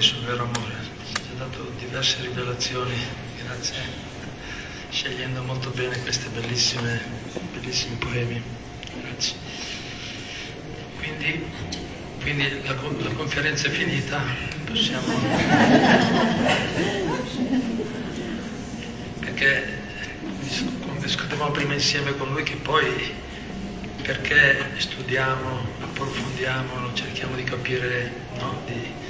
sul vero amore, ci ha dato diverse rivelazioni, grazie, scegliendo molto bene questi bellissimi poemi. Grazie. Quindi, quindi la, la, conferenza è finita, possiamo... Perché discutevamo prima insieme con lui che poi perché studiamo, approfondiamo, cerchiamo di capire, no? di,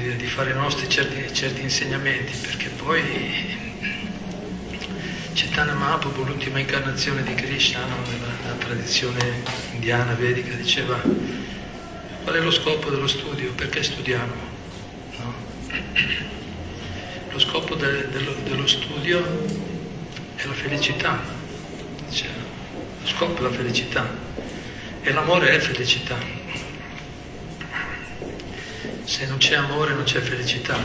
dire, di fare nostri certi, certi, insegnamenti, perché poi Chaitanya Mahaprabhu, l'ultima incarnazione di Krishna no, nella, tradizione indiana vedica, diceva qual è lo scopo dello studio, perché studiamo? No? Lo scopo de, dello, dello studio è la felicità, cioè, lo scopo è la felicità. E l'amore è felicità se non c'è amore non c'è felicità.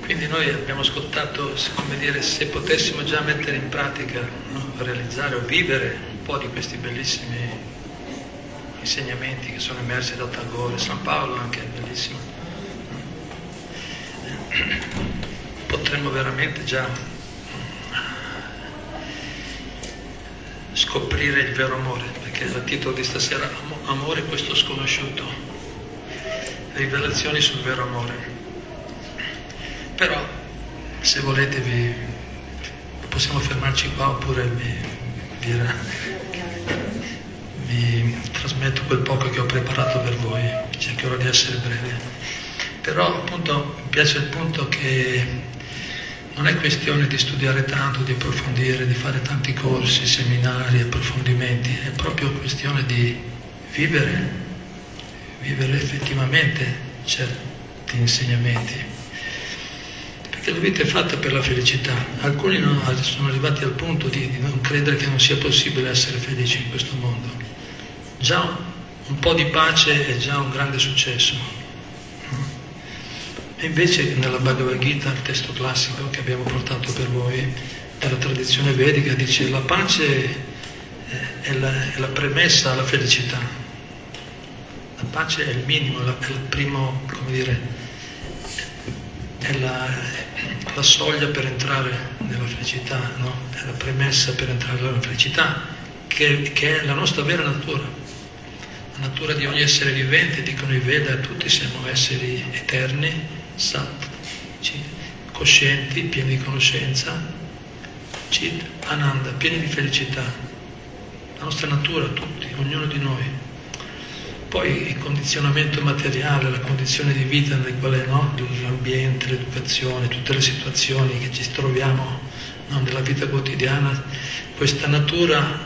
Quindi noi abbiamo ascoltato, come dire, se potessimo già mettere in pratica, no? realizzare o vivere un po' di questi bellissimi insegnamenti che sono emersi da Tagore, San Paolo anche è bellissimo, potremmo veramente già scoprire il vero amore, perché il titolo di stasera Amore questo sconosciuto rivelazioni sul vero amore. Però, se volete, vi, possiamo fermarci qua oppure vi, vi, vi, trasmetto quel poco che ho preparato per voi, cercherò di essere breve. Però appunto mi piace il punto che non è questione di studiare tanto, di approfondire, di fare tanti corsi, seminari, approfondimenti, è proprio questione di vivere vivere effettivamente certi insegnamenti. Perché la vita è fatta per la felicità. Alcuni non, sono arrivati al punto di, di non credere che non sia possibile essere felici in questo mondo. Già un po' di pace è già un grande successo. E invece nella Bhagavad Gita, il testo classico che abbiamo portato per voi, della tradizione vedica, dice la pace è la, è la premessa alla felicità. Pace è il minimo, è il primo, come dire, è la, la soglia per entrare nella felicità, no? è la premessa per entrare nella felicità, che, che, è la nostra vera natura. La natura di ogni essere vivente, dicono i Veda, tutti siamo esseri eterni, sat, coscienti, pieni di conoscenza, chit, ananda, pieni di felicità. La nostra natura, tutti, ognuno di noi. Poi il condizionamento materiale, la condizione di vita nel quale no, l'ambiente, l'educazione, tutte le situazioni che ci troviamo no, nella vita quotidiana, questa natura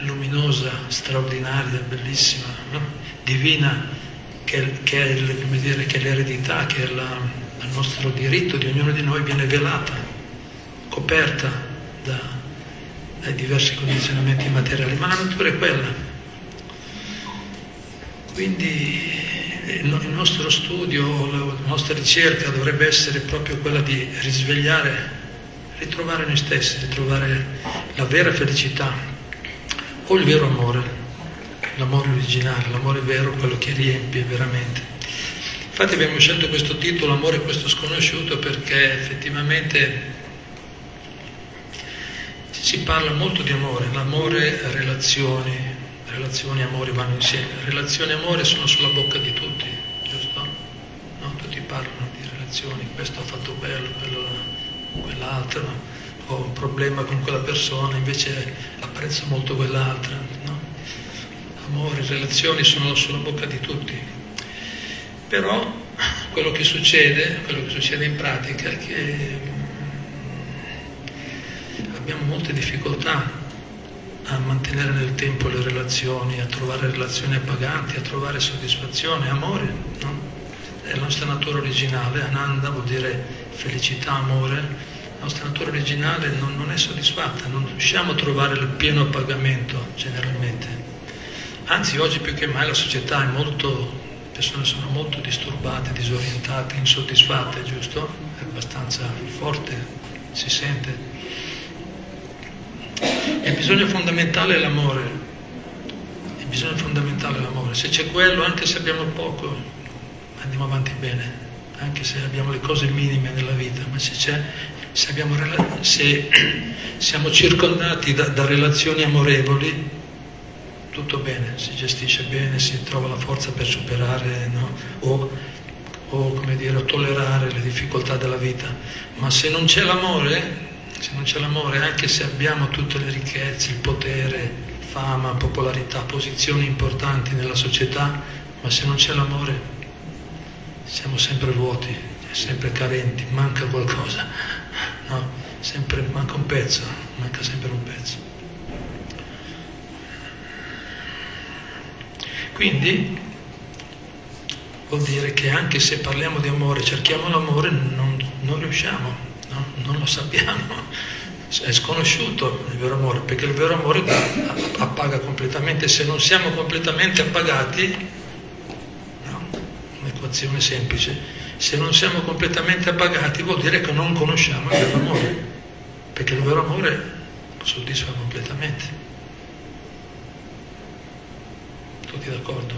luminosa, straordinaria, bellissima, no, divina, che, che, è, dire, che, è, l'eredità, che è la, il nostro diritto di ognuno di noi, viene velata, coperta da, dai diversi condizionamenti materiali, ma la natura è quella quindi eh, il nostro studio, la nostra ricerca dovrebbe essere proprio quella di risvegliare, ritrovare noi stessi, ritrovare la vera felicità o il vero amore, l'amore originale, l'amore vero, quello che riempie veramente. Infatti abbiamo scelto questo titolo, Amore questo sconosciuto, perché effettivamente si parla molto di amore, l'amore relazioni, relazioni e amore vanno insieme. Relazioni e amore sono sulla bocca di tutti, giusto? No? Tutti parlano di relazioni, questo ha fatto bello, quello, quell'altro, ho un problema con quella persona, invece apprezzo molto quell'altra. No? Amore, relazioni sono sulla bocca di tutti. Però quello che succede, quello che succede in pratica è che abbiamo molte difficoltà a mantenere nel tempo le relazioni, a trovare relazioni appaganti, a trovare soddisfazione, amore. No? È la nostra natura originale, Ananda vuol dire felicità, amore. La nostra natura originale non, non è soddisfatta, non riusciamo a trovare il pieno appagamento generalmente. Anzi, oggi più che mai la società è molto, le persone sono molto disturbate, disorientate, insoddisfatte, giusto? È abbastanza forte, si sente. Il bisogno fondamentale è l'amore. Il bisogno fondamentale è l'amore. Se c'è quello, anche se abbiamo poco, andiamo avanti bene, anche se abbiamo le cose minime nella vita, ma se, se, abbiamo, se siamo circondati da, da, relazioni amorevoli, tutto bene, si gestisce bene, si trova la forza per superare no? o, o dire, tollerare le difficoltà della vita. Ma se non c'è l'amore, se non c'è l'amore, anche se abbiamo tutte le ricchezze, il potere, fama, popolarità, posizioni importanti nella società, ma se non c'è l'amore siamo sempre vuoti, sempre carenti, manca qualcosa, no? sempre, manca un pezzo, manca sempre un pezzo. Quindi vuol dire che anche se parliamo di amore, cerchiamo l'amore, non, non riusciamo, no? non lo sappiamo. È sconosciuto il vero amore, perché il vero amore appaga completamente. Se non siamo completamente appagati, un'equazione semplice, se non siamo completamente appagati vuol dire che non conosciamo il vero amore, perché il vero amore soddisfa completamente. Tutti d'accordo?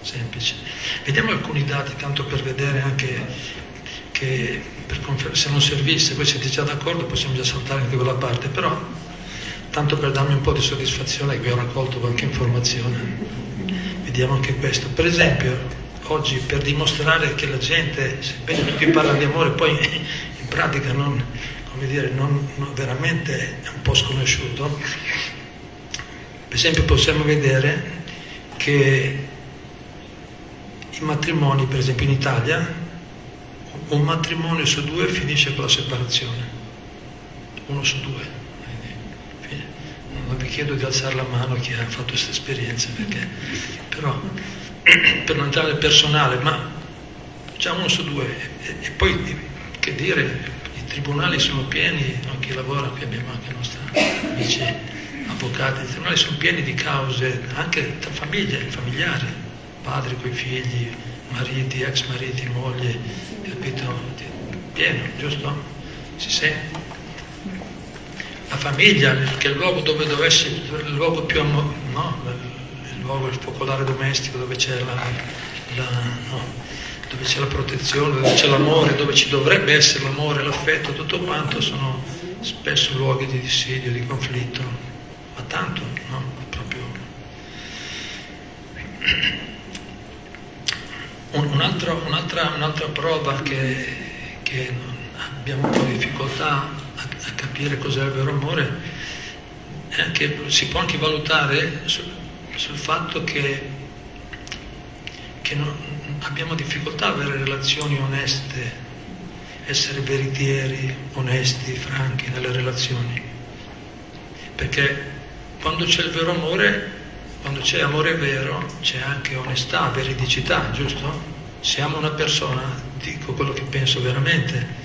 Semplice. Vediamo alcuni dati, tanto per vedere anche che confer- se non servisse, voi siete già d'accordo, possiamo già saltare anche quella parte, però tanto per darmi un po' di soddisfazione che ho raccolto qualche informazione vediamo anche questo. Per esempio, oggi per dimostrare che la gente, sebbene tutti parlano di amore, poi in pratica non, come dire, non, non veramente è un po' sconosciuto, per esempio possiamo vedere che i matrimoni, per esempio in Italia, un matrimonio su due finisce con la separazione, uno su due. Non vi chiedo di alzare la mano chi ha fatto questa esperienza, perché, però per non entrare nel personale, ma già uno su due, e, e, poi che dire, i tribunali sono pieni, no, chi lavora, qui abbiamo anche i nostri amici avvocati, i tribunali sono pieni di cause anche tra famiglie, familiari, padri con i figli, mariti, ex mariti, mogli, capito? Pieno, giusto? Si sente? la famiglia, che è il luogo dove deve essere il luogo più amore, no? il luogo, il focolare domestico dove c'è la, la, no? dove c'è la protezione, dove c'è l'amore, dove ci dovrebbe essere l'amore, l'affetto, tutto quanto sono spesso luoghi di dissidio, di conflitto, ma tanto, no? Proprio... Un'altra, un'altra, un'altra prova che, che abbiamo un po' di difficoltà a capire cos'è il vero amore, anche, si può anche valutare sul, sul fatto che, che non, abbiamo difficoltà a avere relazioni oneste, essere veritieri, onesti, franchi nelle relazioni. Perché quando c'è il vero amore, quando c'è amore vero, c'è anche onestà, veridicità, giusto? Se amo una persona, dico quello che penso veramente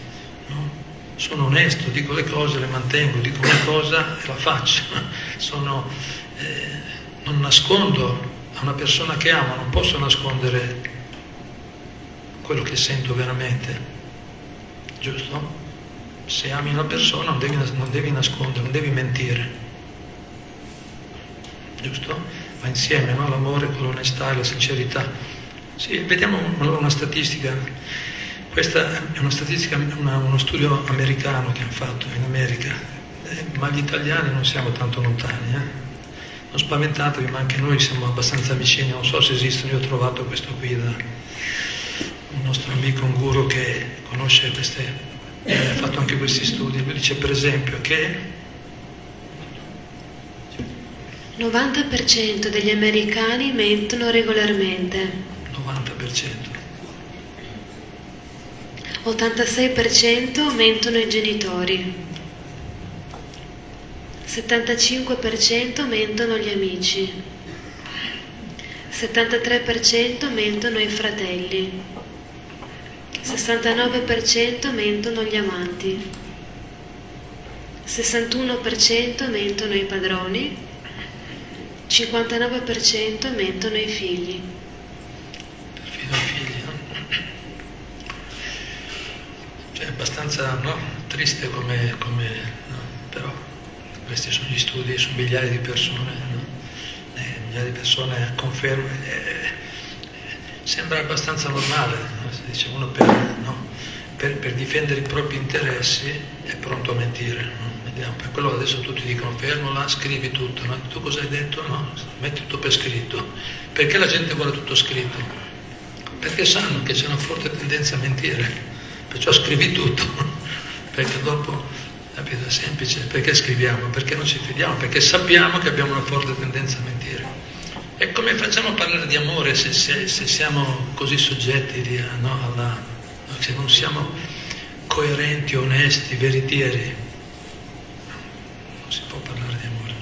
sono onesto, dico le cose, le mantengo, dico una cosa e la faccio. Sono, eh, non nascondo a una persona che amo, non posso nascondere quello che sento veramente, giusto? Se ami una persona non devi, non devi nascondere, non devi mentire, giusto? Va insieme no? l'amore con l'onestà e la sincerità. Sì, vediamo una statistica questa è una statistica, una, uno studio americano che hanno fatto in America, eh, ma gli italiani non siamo tanto lontani. Eh? Non spaventatevi, ma anche noi siamo abbastanza vicini. Non so se esistono, io ho trovato questo qui da un nostro amico, un guru che conosce queste, eh, ha fatto anche questi studi. Lui dice per esempio che 90% degli americani mentono regolarmente. 90%. 86% mentono i genitori, 75% mentono gli amici, 73% mentono i fratelli, 69% mentono gli amanti, 61% mentono i padroni, 59% mentono i figli. Perfino i figli. abbastanza no, triste come, come no, però questi sono gli studi su migliaia di persone, no? eh, migliaia di persone confermano, eh, sembra abbastanza normale, no? si dice uno per, no? per, per, difendere i propri interessi è pronto a mentire. No? Vediamo, per quello adesso tutti dicono fermo là, scrivi tutto, tu cosa hai detto? No, metti tutto per scritto. Perché la gente vuole tutto scritto? Perché sanno che c'è una forte tendenza a mentire, perciò scrivi tutto, perché dopo capito? È semplice, perché scriviamo? Perché non ci fidiamo, perché sappiamo che abbiamo una forte tendenza a mentire. E come facciamo a parlare di amore se, se, se siamo così soggetti di, no, alla, se non siamo coerenti, onesti, veritieri? Si può parlare di amore.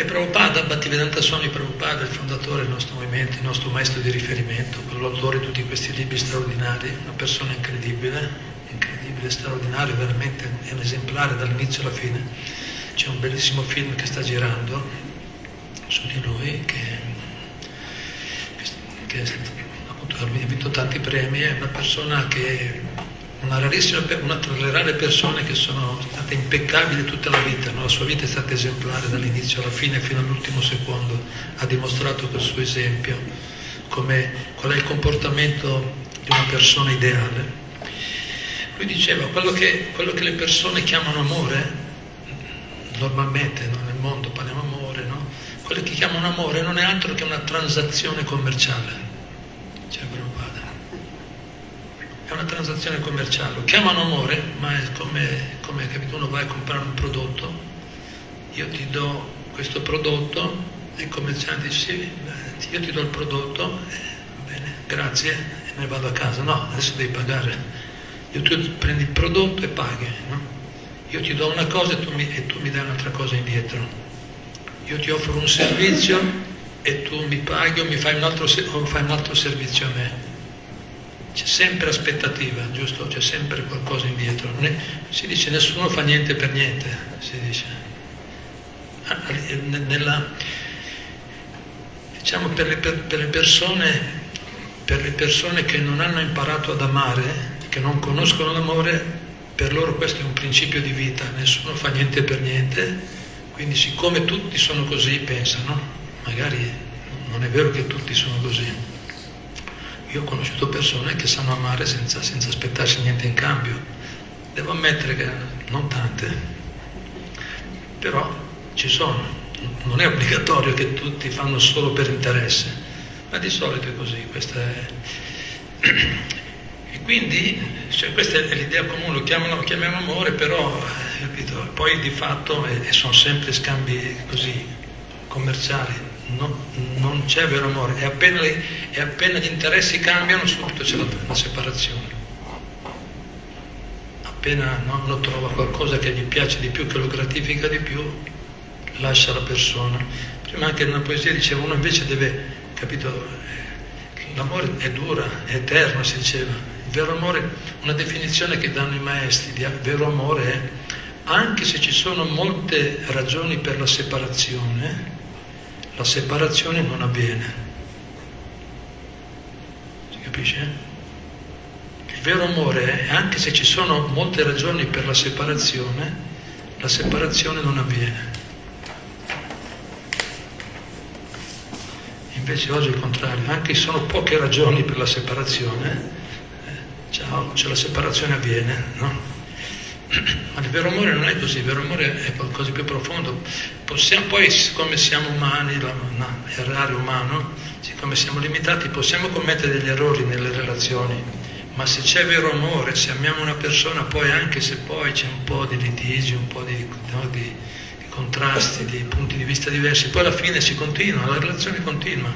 E Prabhupada, Bhattivedanta Swami Prabhupada, il fondatore del nostro movimento, il nostro maestro di riferimento, l'autore di tutti questi libri straordinari, una persona incredibile, incredibile, straordinario, veramente è un esemplare dall'inizio alla fine. C'è un bellissimo film che sta girando su di lui che, che, che appunto, ha vinto tanti premi, è una persona che una rarissima, una tra le rare persone che sono state impeccabili tutta la vita, no? la sua vita è stata esemplare dall'inizio alla fine fino all'ultimo secondo, ha dimostrato col suo esempio come, qual è il comportamento di una persona ideale. Lui diceva, quello che, quello che le persone chiamano amore, normalmente no? nel mondo parliamo amore, no? quello che chiamano amore non è altro che una transazione commerciale. Cioè, una transazione commerciale. Lo chiamano amore, ma è come, come capito, uno va a comprare un prodotto, io ti do questo prodotto e il commerciante dice sì, io ti do il prodotto, eh, bene, grazie, e me ne vado a casa. No, adesso devi pagare. Io tu prendi il prodotto e paghi, no? Io ti do una cosa e tu mi, e tu mi dai un'altra cosa indietro io ti offro un servizio e tu mi paghi o mi fai un altro, o fai un altro servizio a me. C'è sempre aspettativa, giusto? C'è sempre qualcosa indietro. Si dice nessuno fa niente per niente, si dice. Ah, nella, diciamo per le, per, per, le persone, per le persone che non hanno imparato ad amare, che non conoscono l'amore, per loro questo è un principio di vita, nessuno fa niente per niente quindi siccome tutti sono così, pensano, magari non è vero che tutti sono così. Io ho conosciuto persone che sanno amare senza, senza aspettarsi niente in cambio. Devo ammettere che non tante, però ci sono. Non è obbligatorio che tutti fanno solo per interesse, ma di solito è così. È... E quindi cioè, questa è l'idea comune, lo chiamano, lo chiamiamo amore, però capito? Poi di fatto eh, sono sempre scambi così commerciali, no, non c'è vero amore, e appena, e appena, gli interessi cambiano subito c'è la, la separazione. Appena no, uno trova qualcosa che gli piace di più, che lo gratifica di più, lascia la persona. Prima anche una poesia diceva uno invece deve, capito, eh, l'amore è dura, è eterno, si diceva. Il vero amore, una definizione che danno i maestri di vero amore è anche se ci sono molte ragioni per la separazione, la separazione non avviene. Si capisce? Il vero amore è, anche se ci sono molte ragioni per la separazione, la separazione non avviene. Invece oggi è il contrario, anche se sono poche ragioni per la separazione, eh, ciao, cioè la separazione avviene, no? Ma il vero amore non è così, il vero amore è qualcosa di più profondo. Possiamo, poi, siccome siamo umani, l'errare umano, siccome siamo limitati, possiamo commettere degli errori nelle relazioni, ma se c'è vero amore, se amiamo una persona, poi anche se poi c'è un po' di litigi, un po' di, no, di, di contrasti, di punti di vista diversi, poi alla fine si continua, la relazione continua,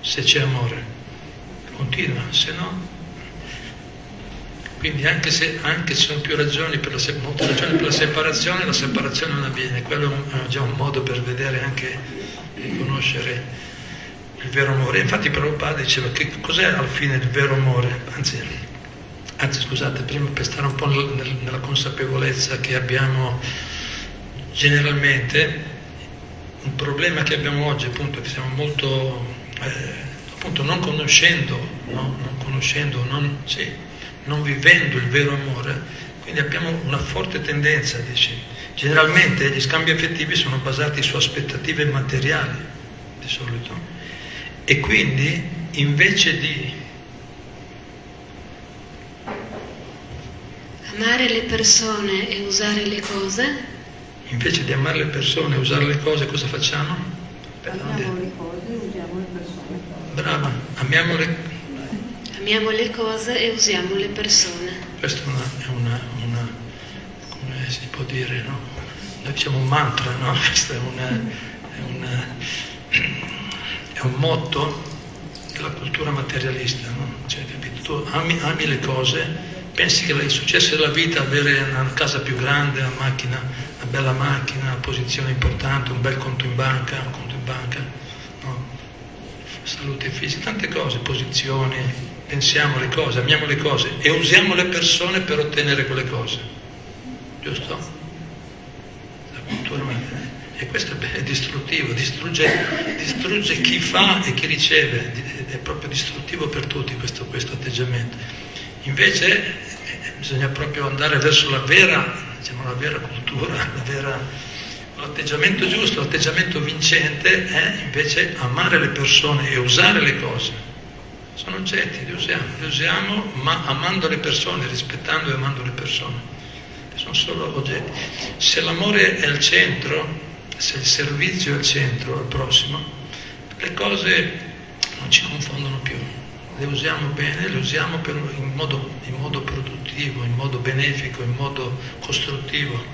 se c'è amore, continua, se no quindi anche se, anche se sono più ragioni per la, molte ragioni per la separazione, la separazione non avviene. Quello è già un modo per vedere anche e conoscere il vero amore. Infatti Prabhupada diceva che cos'è alla fine il vero amore? Anzi, anzi scusate, prima per stare un po' nel, nella consapevolezza che abbiamo generalmente, un problema che abbiamo oggi appunto che siamo molto, eh, appunto non conoscendo, no? non conoscendo, non, sì, non vivendo il vero amore, quindi abbiamo una forte tendenza, dici, generalmente gli scambi affettivi sono basati su aspettative materiali, di solito, E quindi invece di amare le persone e usare le cose, invece di amare le persone e usare le cose, cosa facciamo? Amiamo le cose e usiamo le persone. Brava, amiamo le, amiamo le cose e usiamo le persone. Una, è una, una come si può dire, no? Noi diciamo un mantra, no? Questo è, una, è, una, è un motto della cultura materialista, no? Cioè, capito? Tu ami, ami le cose, pensi che il successo della vita è avere una casa più grande, una macchina, una bella macchina, una posizione importante, un bel conto in banca, un conto in banca, no? salute fisica, tante cose, posizioni, pensiamo le cose, amiamo le cose e usiamo le persone per ottenere quelle cose. Giusto? La cultura materiale. E questo è distruttivo, distrugge, distrugge, chi fa e chi riceve, è proprio distruttivo per tutti questo, questo atteggiamento. Invece eh, bisogna proprio andare verso la vera, diciamo, la vera cultura, la vera, l'atteggiamento giusto, l'atteggiamento vincente è invece amare le persone e usare le cose. Sono oggetti, li usiamo, li usiamo ma amando le persone, rispettando e amando le persone. Sono solo oggetti. Se l'amore è al centro, se il servizio è al centro, al prossimo, le cose non ci confondono più. Le usiamo bene, le usiamo per, in, modo, in, modo, produttivo, in modo benefico, in modo costruttivo,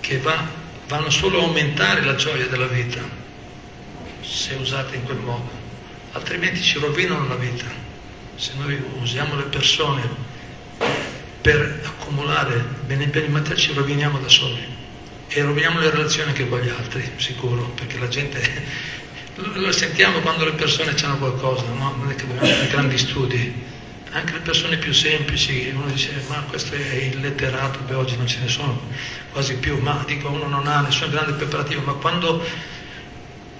che va, vanno solo a aumentare la gioia della vita, se usate in quel modo, altrimenti ci rovinano la vita. Se noi usiamo le persone per accumulare beni, beni materiali ci roviniamo da soli e roviniamo le relazioni anche con gli altri, sicuro, perché la gente lo sentiamo quando le persone hanno qualcosa, no? non è che dobbiamo fare grandi studi, anche le persone più semplici, uno dice ma questo è illetterato, beh oggi non ce ne sono quasi più, ma dico uno non ha nessuna grande preparativa, ma quando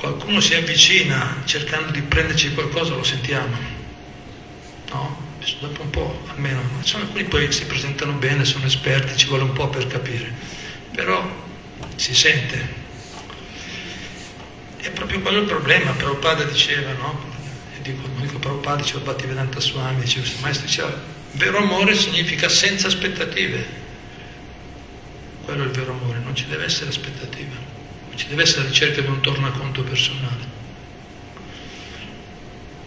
qualcuno si avvicina cercando di prenderci qualcosa lo sentiamo, no? Dopo un po' almeno, alcuni poi si presentano bene, sono esperti, ci vuole un po' per capire, però si sente. È proprio quello il problema, Prabhupada diceva, no? E dico, non dico Prabhupada, diceva Bhaktivedanta Swami, diceva questo maestro, diceva, vero amore significa senza aspettative. Quello è il vero amore, non ci deve essere aspettativa, ci deve essere ricerca di un tornaconto personale.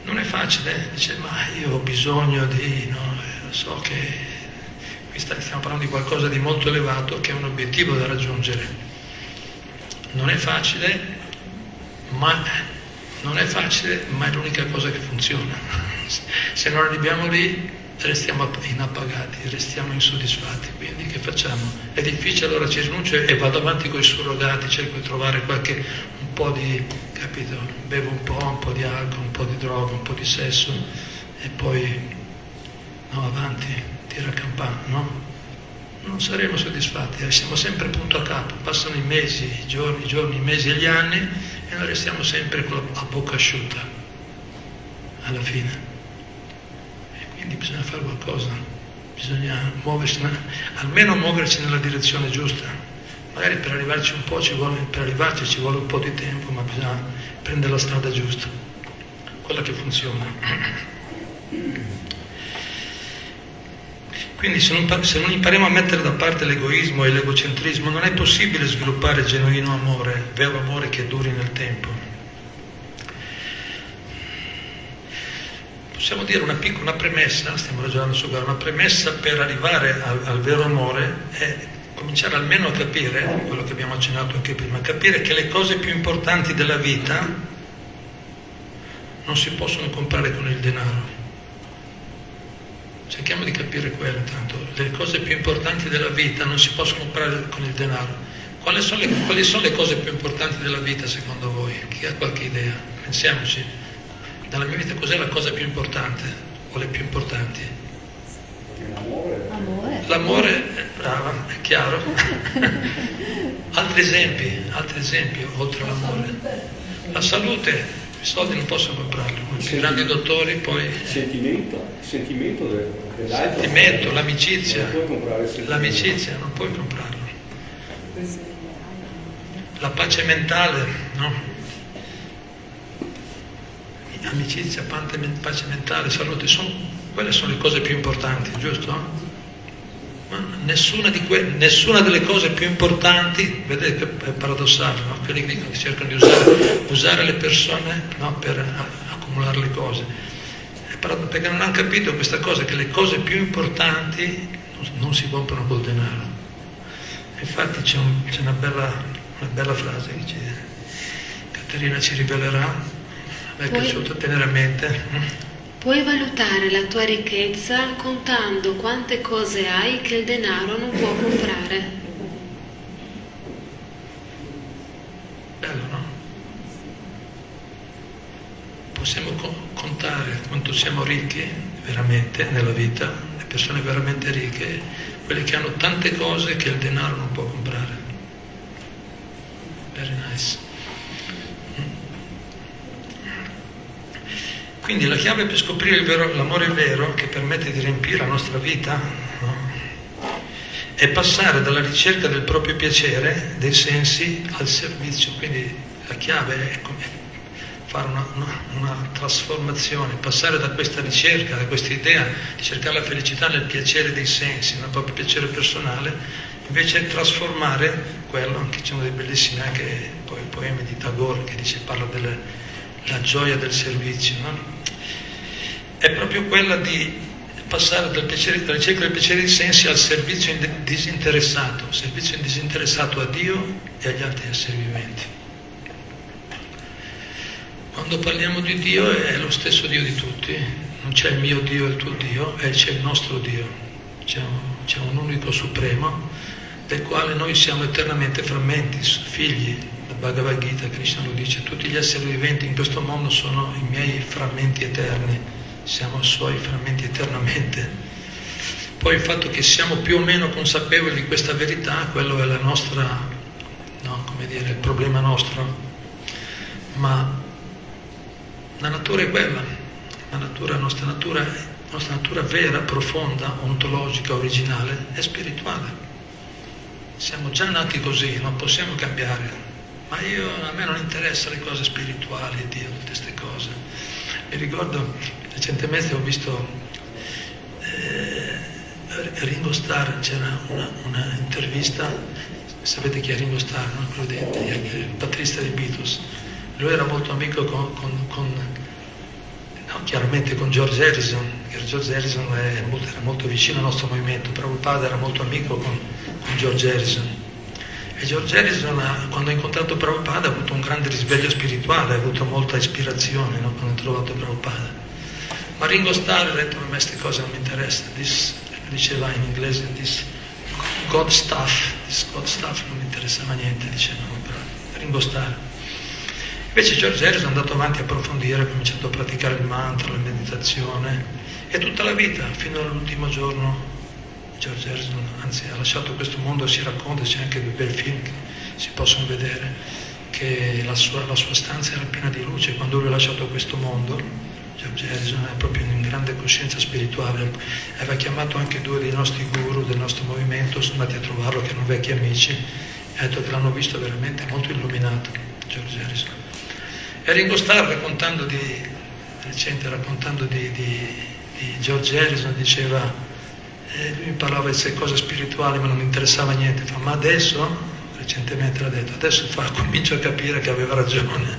Non è facile, eh? dice, ma io ho bisogno di, no, so che qui stiamo parlando di qualcosa di molto elevato che è un obiettivo da raggiungere. Non è facile, ma non è facile, ma è l'unica cosa che funziona. Se non arriviamo lì restiamo inappagati, restiamo insoddisfatti, quindi che facciamo? È difficile, allora ci rinuncio e vado avanti con i surrogati, cerco di trovare qualche un po' di, capito, bevo un po', un po' di alcol, un po' di droga, un po' di sesso e poi no, avanti, tira campana, no? Non saremo soddisfatti, siamo sempre punto a capo, passano i mesi, i giorni, i giorni, i mesi e gli anni e noi restiamo sempre a bocca asciutta alla fine. Quindi bisogna fare qualcosa, bisogna muoversi, almeno muoversi nella direzione giusta. Magari per arrivarci un po' ci vuole, per arrivarci ci vuole un po' di tempo, ma bisogna prendere la strada giusta, quella che funziona. Quindi se non, se non impariamo a mettere da parte l'egoismo e l'egocentrismo non è possibile sviluppare genuino amore, vero amore che duri nel tempo. Possiamo dire una piccola premessa, stiamo ragionando su una premessa per arrivare al, al, vero amore è cominciare almeno a capire, quello che abbiamo accennato anche prima, capire che le cose più importanti della vita non si possono comprare con il denaro. Cerchiamo di capire quello intanto. Le cose più importanti della vita non si possono comprare con il denaro. Quali sono le, quali sono le cose più importanti della vita secondo voi? Chi ha qualche idea? Pensiamoci nella mia vita cos'è la cosa più importante o le più importanti? L'amore. L'amore, brava, è chiaro. altri esempi, altri esempi oltre all'amore. La salute, i soldi non possono comprarli, i grandi dottori poi... Sentimento, sentimento dell'altro. Sentimento, l'amicizia. L'amicizia non puoi comprarlo. La pace mentale, no? Amicizia, pace mentale, salute, sono, quelle sono le cose più importanti, giusto? Ma nessuna, que- nessuna, delle cose più importanti, vedete è paradossale, no? quelli che cercano di usare, usare le persone no? per accumulare le cose, perché non hanno capito questa cosa, che le cose più importanti non si comprano col denaro. Infatti c'è, un, c'è una, bella, una, bella, frase che ci, Caterina ci rivelerà, me è Puoi... piaciuto tenere a mente. Puoi valutare la tua ricchezza contando quante cose hai che il denaro non può comprare. Bello, no? Possiamo contare quanto siamo ricchi veramente nella vita, le persone veramente ricche, quelle che hanno tante cose che il denaro non può comprare. Very nice. Quindi la chiave per scoprire vero, l'amore vero che permette di riempire la nostra vita no? è passare dalla ricerca del proprio piacere, dei sensi, al servizio. Quindi la chiave è fare una, una, una trasformazione, passare da questa ricerca, da questa idea di cercare la felicità nel piacere dei sensi, nel proprio piacere personale, invece trasformare quello, anche c'è uno dei bellissimi anche poi, poemi di Tagore che dice, parla delle la gioia del servizio, no? è proprio quella di passare dal piacere, dalla ricerca del piacere dei sensi al servizio disinteressato, servizio disinteressato a Dio e agli altri esseri viventi. Quando parliamo di Dio è lo stesso Dio di tutti, non c'è il mio Dio e il tuo Dio, c'è il nostro Dio, c'è un, c'è un unico supremo del quale noi siamo eternamente frammenti, figli, Bhagavad Gita, Krishna lo dice, tutti gli esseri viventi in questo mondo sono i miei frammenti eterni, siamo suoi frammenti eternamente. Poi il fatto che siamo più o meno consapevoli di questa verità, quello è nostra, no, dire, il problema nostro. Ma la natura è quella, la, natura, nostra natura, nostra natura vera, profonda, ontologica, originale, è spirituale. Siamo già nati così, non possiamo cambiare ma io, a me non interessano le cose spirituali, Dio, tutte queste cose. Mi ricordo, recentemente ho visto eh, Ringo Starr, c'era una, una, intervista, sapete chi è Ringo Starr, no? quello di, di, il batterista dei Beatles. Lui era molto amico con, con, con no, chiaramente con George Harrison, George Harrison molto, era molto vicino al nostro movimento, Prabhupada era molto amico con, con George Harrison e George Harrison, quando ha incontrato Prabhupada, ha avuto un grande risveglio spirituale, ha avuto molta ispirazione no? quando ha trovato Prabhupada. Ma Ringo Starr ha detto, a me queste cose non mi interessano, this, diceva in inglese, this God stuff, this God stuff non mi interessava niente, diceva Ringo Starr. Invece George Harrison è andato avanti a approfondire, ha cominciato a praticare il mantra, la meditazione, e tutta la vita, fino all'ultimo giorno George Harrison, anzi ha lasciato questo mondo, si racconta, c'è anche dei bei film che si possono vedere, che la sua, la sua stanza era piena di luce, quando lui ha lasciato questo mondo, George Harrison era proprio in grande coscienza spirituale, aveva chiamato anche due dei nostri guru del nostro movimento, sono andati a trovarlo, che erano vecchi amici, e ha detto che l'hanno visto veramente molto illuminato, George Harrison. E Ringo Starr raccontando di, recente raccontando di, di, di George Harrison diceva lui mi parlava di cose spirituali ma non mi interessava niente, fa, ma adesso, recentemente l'ha detto, adesso fa, comincio a capire che aveva ragione,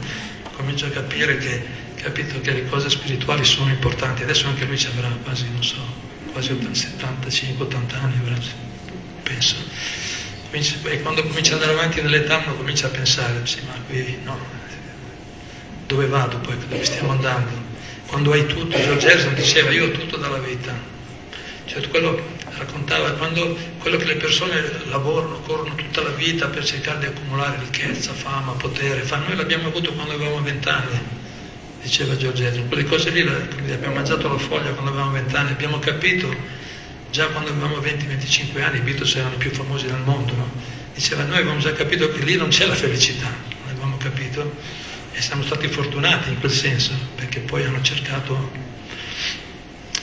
comincio a capire che, capito che le cose spirituali sono importanti, adesso anche lui ci avrà quasi, non so, quasi 75-80 anni, penso. E quando comincia ad andare avanti nell'età uno comincia a pensare, sì, ma qui no, dove vado poi, dove stiamo andando? Quando hai tutto, George Harrison diceva, io ho tutto dalla vita, cioè quello raccontava quando, quello che le persone lavorano, corrono tutta la vita per cercare di accumulare ricchezza, fama, potere, fa, noi l'abbiamo avuto quando avevamo vent'anni, diceva Giorgetto, quelle cose lì le abbiamo mangiato la foglia quando avevamo vent'anni, abbiamo capito già quando avevamo 20-25 anni, i Beatles erano i più famosi del mondo, no? diceva noi avevamo già capito che lì non c'è la felicità, avevamo capito e siamo stati fortunati in quel senso, perché poi hanno cercato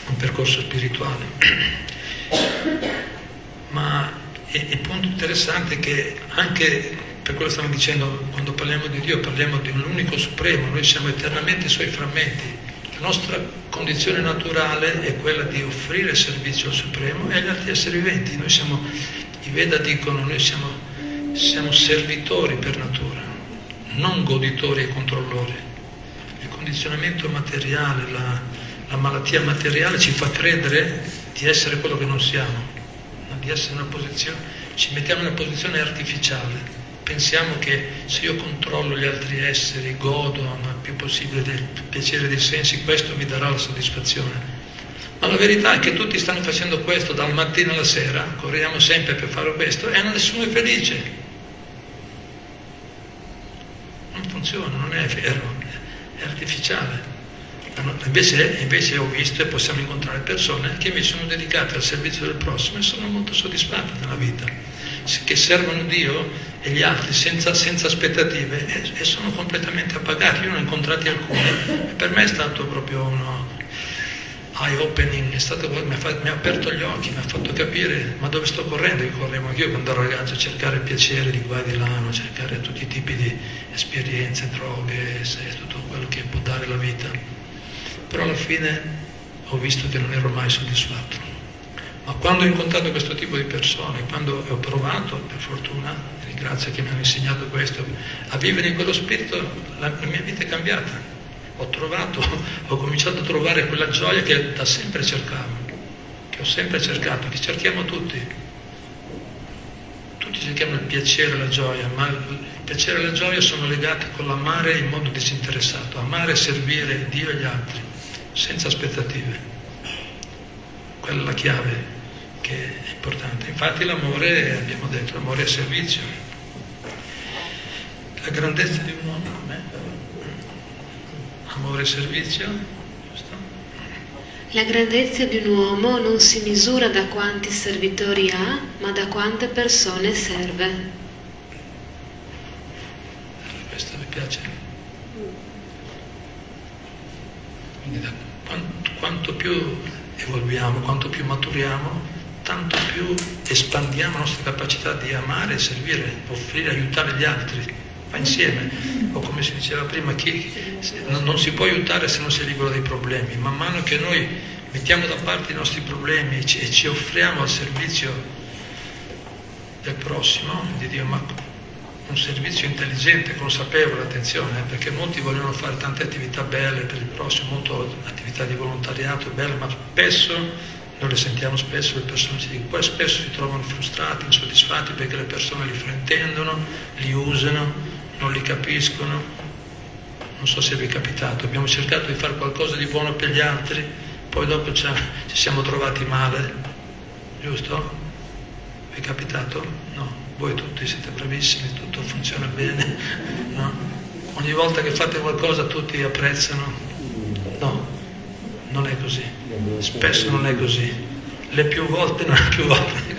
un percorso spirituale. Ma il punto interessante che anche per quello stiamo dicendo, quando parliamo di Dio parliamo di un unico supremo, noi siamo eternamente i suoi frammenti. La nostra condizione naturale è quella di offrire servizio al Supremo e agli altri esseri viventi. Noi siamo, i Veda dicono, noi siamo, siamo servitori per natura, non goditori e controllori. Il condizionamento materiale, la, la malattia materiale ci fa credere di essere quello che non siamo, di essere una posizione, ci mettiamo in una posizione artificiale pensiamo che se io controllo gli altri esseri, godo il più possibile del piacere dei sensi, questo mi darà la soddisfazione. Ma la verità è che tutti stanno facendo questo dal mattino alla sera, corriamo sempre per fare questo e nessuno è felice. Non funziona, non è vero, è artificiale. Invece, invece, ho visto e possiamo incontrare persone che invece sono dedicate al servizio del prossimo e sono molto soddisfatte nella vita, che servono Dio e gli altri senza, senza aspettative e, e, sono completamente appagati. Io ne ho incontrati alcuni per me è stato proprio uno eye opening, stato, mi, ha fatto, mi, ha aperto gli occhi, mi ha fatto capire ma dove sto correndo, io correvo anch'io quando ero ragazzo a cercare piacere di qua e di là, a cercare tutti i tipi di esperienze, droghe, tutto quello che può dare la vita. Però alla fine ho visto che non ero mai soddisfatto. Ma quando ho incontrato questo tipo di persone, quando ho provato, per fortuna, ringrazio che mi hanno insegnato questo, a vivere in quello spirito, la, la mia vita è cambiata. Ho trovato, ho cominciato a trovare quella gioia che da sempre cercavo, che ho sempre cercato, che cerchiamo tutti. Tutti cerchiamo il piacere e la gioia, ma il piacere e la gioia sono legati con l'amare in modo disinteressato, amare e servire Dio e gli altri, senza aspettative. Quella è la chiave che è importante. Infatti l'amore, abbiamo detto, l'amore è servizio. La grandezza di un uomo, com'è? Amore e servizio, giusto? La grandezza di un uomo non si misura da quanti servitori ha, ma da quante persone serve. Questo mi piace. Quindi da quanto, quanto più evolviamo, quanto più maturiamo, tanto più espandiamo la nostra capacità di amare, servire, offrire, aiutare gli altri. Va insieme. O come si diceva prima, chi, non si può aiutare se non si è libero dai problemi. Man mano che noi mettiamo da parte i nostri problemi e ci, e ci offriamo al servizio del prossimo, di Dio, ma un servizio intelligente, consapevole, attenzione, eh, perché molti vogliono fare tante attività belle per il prossimo, molto attività di volontariato belle, ma spesso, noi le sentiamo spesso, le persone ci dicono, poi spesso si trovano frustrati, insoddisfatti perché le persone li fraintendono, li usano, non li capiscono. Non so se vi è capitato, abbiamo cercato di fare qualcosa di buono per gli altri, poi dopo ci siamo trovati male, giusto? Vi è capitato? No voi tutti siete bravissimi, tutto funziona bene, no? Ogni volta che fate qualcosa tutti apprezzano. No, non è così. Spesso non è così. Le più volte non è più volte.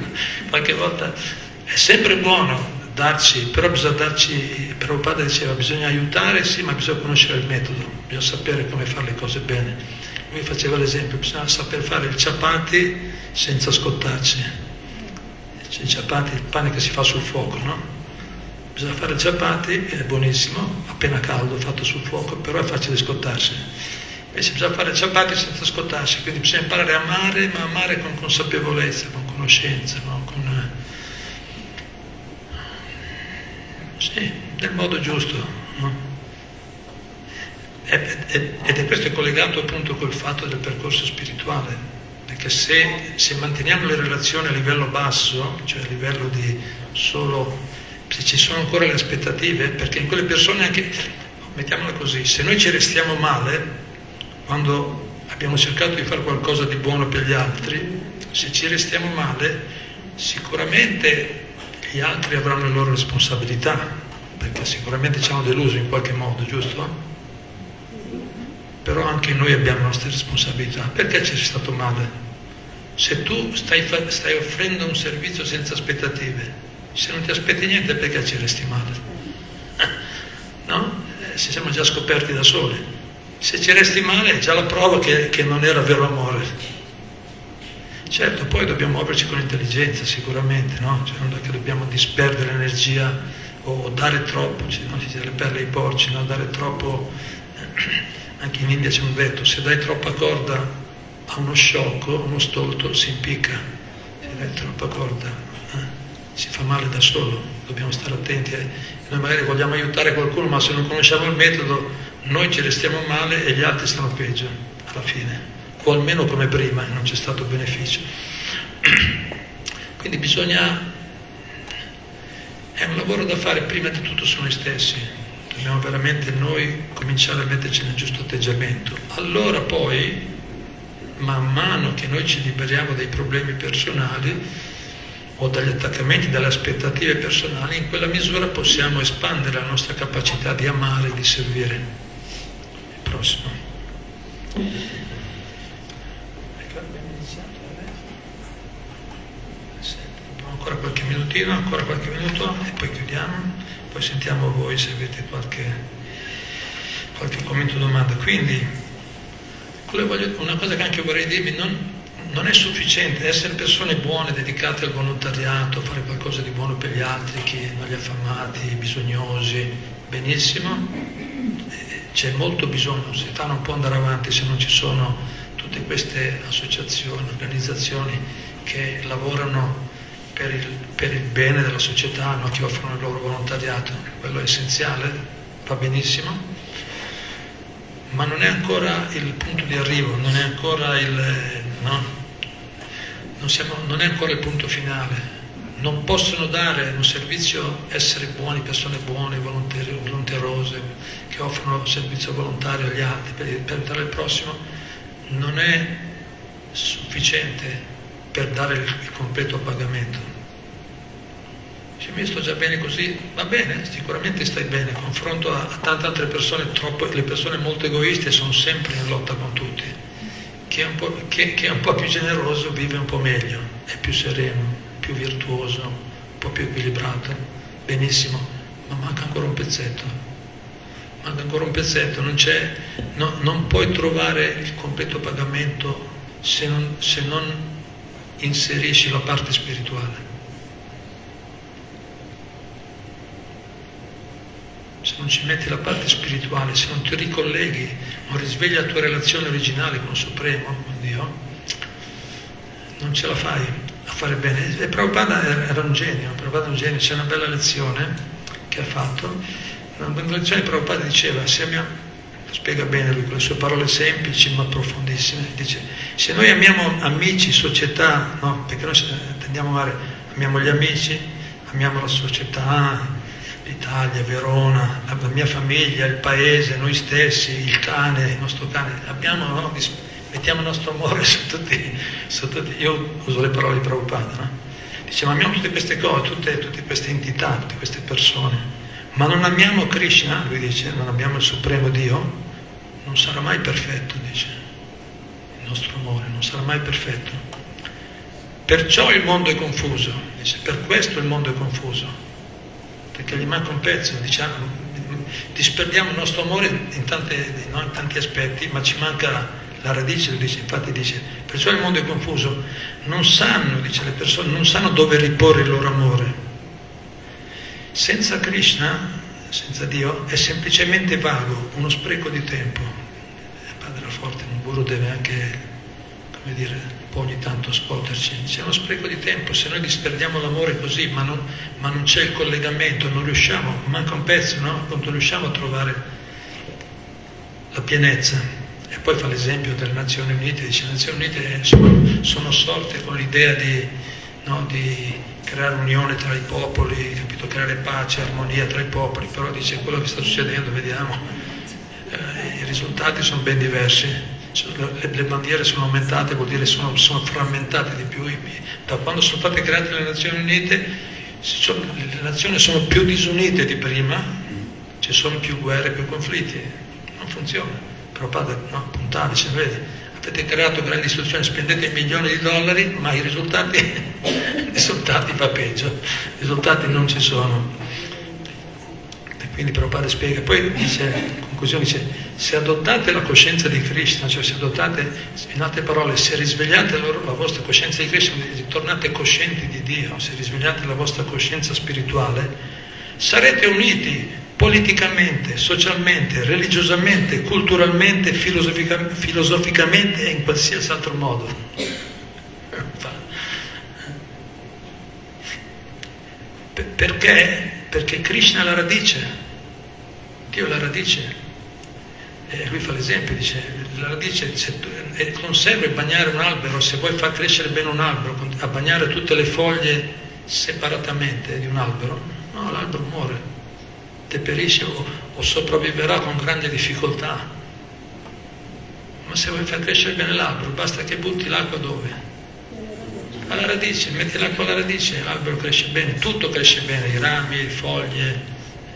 Qualche volta è sempre buono darci, però bisogna darci, Prabhupada diceva bisogna aiutare, sì, ma bisogna conoscere il metodo, bisogna sapere come fare le cose bene. Lui faceva l'esempio, bisogna saper fare il ciapati senza scottarci c'è il ciapati, il pane che si fa sul fuoco, no? Bisogna fare il ciapati, è buonissimo, appena caldo, fatto sul fuoco, però è facile scottarsi. Invece bisogna fare il ciapati senza scottarsi, quindi bisogna imparare a amare, ma amare con consapevolezza, con conoscenza, no? con, sì, nel modo giusto. No? Ed è questo collegato appunto col fatto del percorso spirituale, perché se, se, manteniamo le relazioni a livello basso, cioè a livello di solo, se ci sono ancora le aspettative, perché in quelle persone anche, mettiamola così, se noi ci restiamo male, quando abbiamo cercato di fare qualcosa di buono per gli altri, se ci restiamo male, sicuramente gli altri avranno le loro responsabilità, perché sicuramente ci hanno deluso in qualche modo, giusto? Però anche noi abbiamo le nostre responsabilità. Perché ci è stato male? Se tu stai, stai, offrendo un servizio senza aspettative, se non ti aspetti niente perché ci resti male? No? Eh, ci siamo già scoperti da soli. Se ci resti male è già la prova che, che non era vero amore. Certo, poi dobbiamo muoverci con intelligenza sicuramente, no? Cioè non è che dobbiamo disperdere l'energia o dare troppo, non si dice le perle ai porci, no? dare troppo, anche in India c'è un detto, se dai troppa corda a uno sciocco, uno stolto, si impicca, se dai troppa corda eh, si fa male da solo, dobbiamo stare attenti. Eh. Noi magari vogliamo aiutare qualcuno, ma se non conosciamo il metodo, noi ci restiamo male e gli altri stanno peggio alla fine, o almeno come prima, non c'è stato beneficio. Quindi bisogna è un lavoro da fare prima di tutto su noi stessi, dobbiamo veramente noi cominciare a metterci nel giusto atteggiamento. Allora poi, man mano che noi ci liberiamo dai problemi personali o dagli attaccamenti, dalle aspettative personali, in quella misura possiamo espandere la nostra capacità di amare e di servire. Il prossimo. ancora qualche minutino, ancora qualche minuto e poi chiudiamo, poi sentiamo voi se avete qualche, qualche commento o domanda. Quindi, una cosa che anche vorrei dirvi, non, non, è sufficiente essere persone buone, dedicate al volontariato, fare qualcosa di buono per gli altri, chi, gli affamati, i bisognosi, benissimo, c'è molto bisogno, la società non può andare avanti se non ci sono tutte queste associazioni, organizzazioni che lavorano per il, per il bene della società, no? che offrono il loro volontariato, quello è essenziale, va benissimo, ma non è ancora il punto di arrivo, non è ancora il, no? non, siamo, non è ancora il punto finale. Non possono dare un servizio, essere buoni, persone buone, volonterose, che offrono servizio volontario agli altri per, per aiutare il prossimo, non è sufficiente per dare il completo pagamento. Dice, mi sto già bene così, va bene, sicuramente stai bene, confronto a, a tante altre persone, troppo, le persone molto egoiste sono sempre in lotta con tutti. Chi è, chi, chi è un po' più generoso vive un po' meglio, è più sereno, più virtuoso, un po' più equilibrato, benissimo, ma manca ancora un pezzetto manca ancora un pezzetto, non, no, non, puoi trovare il completo pagamento se non, se non inserisci la parte spirituale. Se non ci metti la parte spirituale, se non ti ricolleghi, non risvegli la tua relazione originale con il Supremo, con Dio, non ce la fai a fare bene. E Prabhupada era un genio, Prabhupada un genio, c'è una bella lezione che ha fatto. Una bella lezione Prabhupada diceva, se abbiamo, spiega bene lui con le sue parole semplici ma profondissime, dice se noi amiamo amici, società, no? perché noi tendiamo a amare, amiamo gli amici, amiamo la società, l'Italia, Verona, la, mia famiglia, il paese, noi stessi, il cane, il nostro cane, abbiamo, no? mettiamo il nostro amore su tutti, su tutti, io uso le parole di Prabhupada, no? dice ma amiamo tutte queste cose, tutte, tutte queste entità, tutte queste persone, ma non amiamo Krishna, lui dice, non abbiamo il Supremo Dio, non sarà mai perfetto, dice, il nostro amore non sarà mai perfetto. Perciò il mondo è confuso, dice, per questo il mondo è confuso, perché gli manca un pezzo, diciamo, disperdiamo il nostro amore in, tante, no, in tanti aspetti, ma ci manca la radice, dice, infatti dice, perciò il mondo è confuso, non sanno, dice le persone, non sanno dove riporre il loro amore. Senza Krishna senza Dio è semplicemente vago, uno spreco di tempo. Guru deve anche, come dire, un po' ogni tanto scuoterci. C'è uno spreco di tempo, se noi disperdiamo l'amore così, ma non, ma non c'è il collegamento, non riusciamo, manca un pezzo, no? Non riusciamo a trovare la pienezza. E poi fa l'esempio delle Nazioni Unite, dice le Nazioni Unite sono, sono sorte con l'idea di, no, di creare unione tra i popoli, capito? creare pace, armonia tra i popoli, però dice quello che sta succedendo, vediamo, eh, i risultati sono ben diversi, le, le, bandiere sono aumentate, vuol dire sono, sono frammentate di più, da quando sono state create le Nazioni Unite, sono, le nazioni sono più disunite di prima, ci sono più guerre, più conflitti, non funziona. Però padre, no, puntare, dice, vedi, avete creato grandi istituzioni, spendete milioni di dollari, ma i risultati, i risultati va peggio, i risultati non ci sono. E quindi Prabhupada spiega, poi dice, in conclusione dice, se adottate la coscienza di Krishna, cioè se adottate, in altre parole, se risvegliate la, vostra coscienza di Krishna, tornate coscienti di Dio, se risvegliate la vostra coscienza spirituale, sarete uniti politicamente, socialmente, religiosamente, culturalmente, filosofica, filosoficamente e in qualsiasi altro modo. Perché? Perché Krishna è la radice, Dio è la radice. E lui fa l'esempio, dice, la radice se tu, conserva e bagnare un albero, se vuoi far crescere bene un albero, a bagnare tutte le foglie separatamente di un albero, no, l'albero muore, deperisce o, o sopravviverà con grande difficoltà. Ma se vuoi far crescere bene l'albero, basta che butti l'acqua dove? Alla radice, metti l'acqua alla radice, l'albero cresce bene, tutto cresce bene, i rami, le foglie,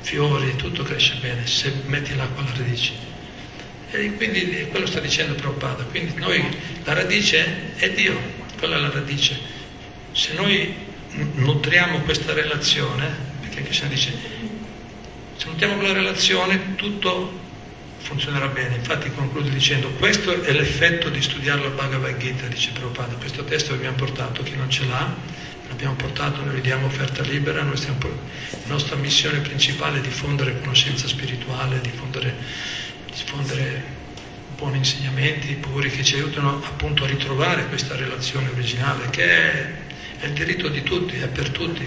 i fiori, tutto cresce bene se metti l'acqua alla radice. E quindi quello sta dicendo Prabhupada. Quindi noi, la radice è Dio, quella è la radice. Se noi nutriamo questa relazione, perché Krishna dice, se nutriamo quella relazione tutto funzionerà bene. Infatti conclude dicendo, questo è l'effetto di studiare la Bhagavad Gita, dice Prabhupada. Questo testo abbiamo portato, chi non ce l'ha, l'abbiamo portato, noi diamo offerta libera, la nostra missione principale è diffondere conoscenza spirituale, diffondere diffondere buoni insegnamenti puri che ci aiutano appunto a ritrovare questa relazione originale che è, è il diritto di tutti, è per tutti.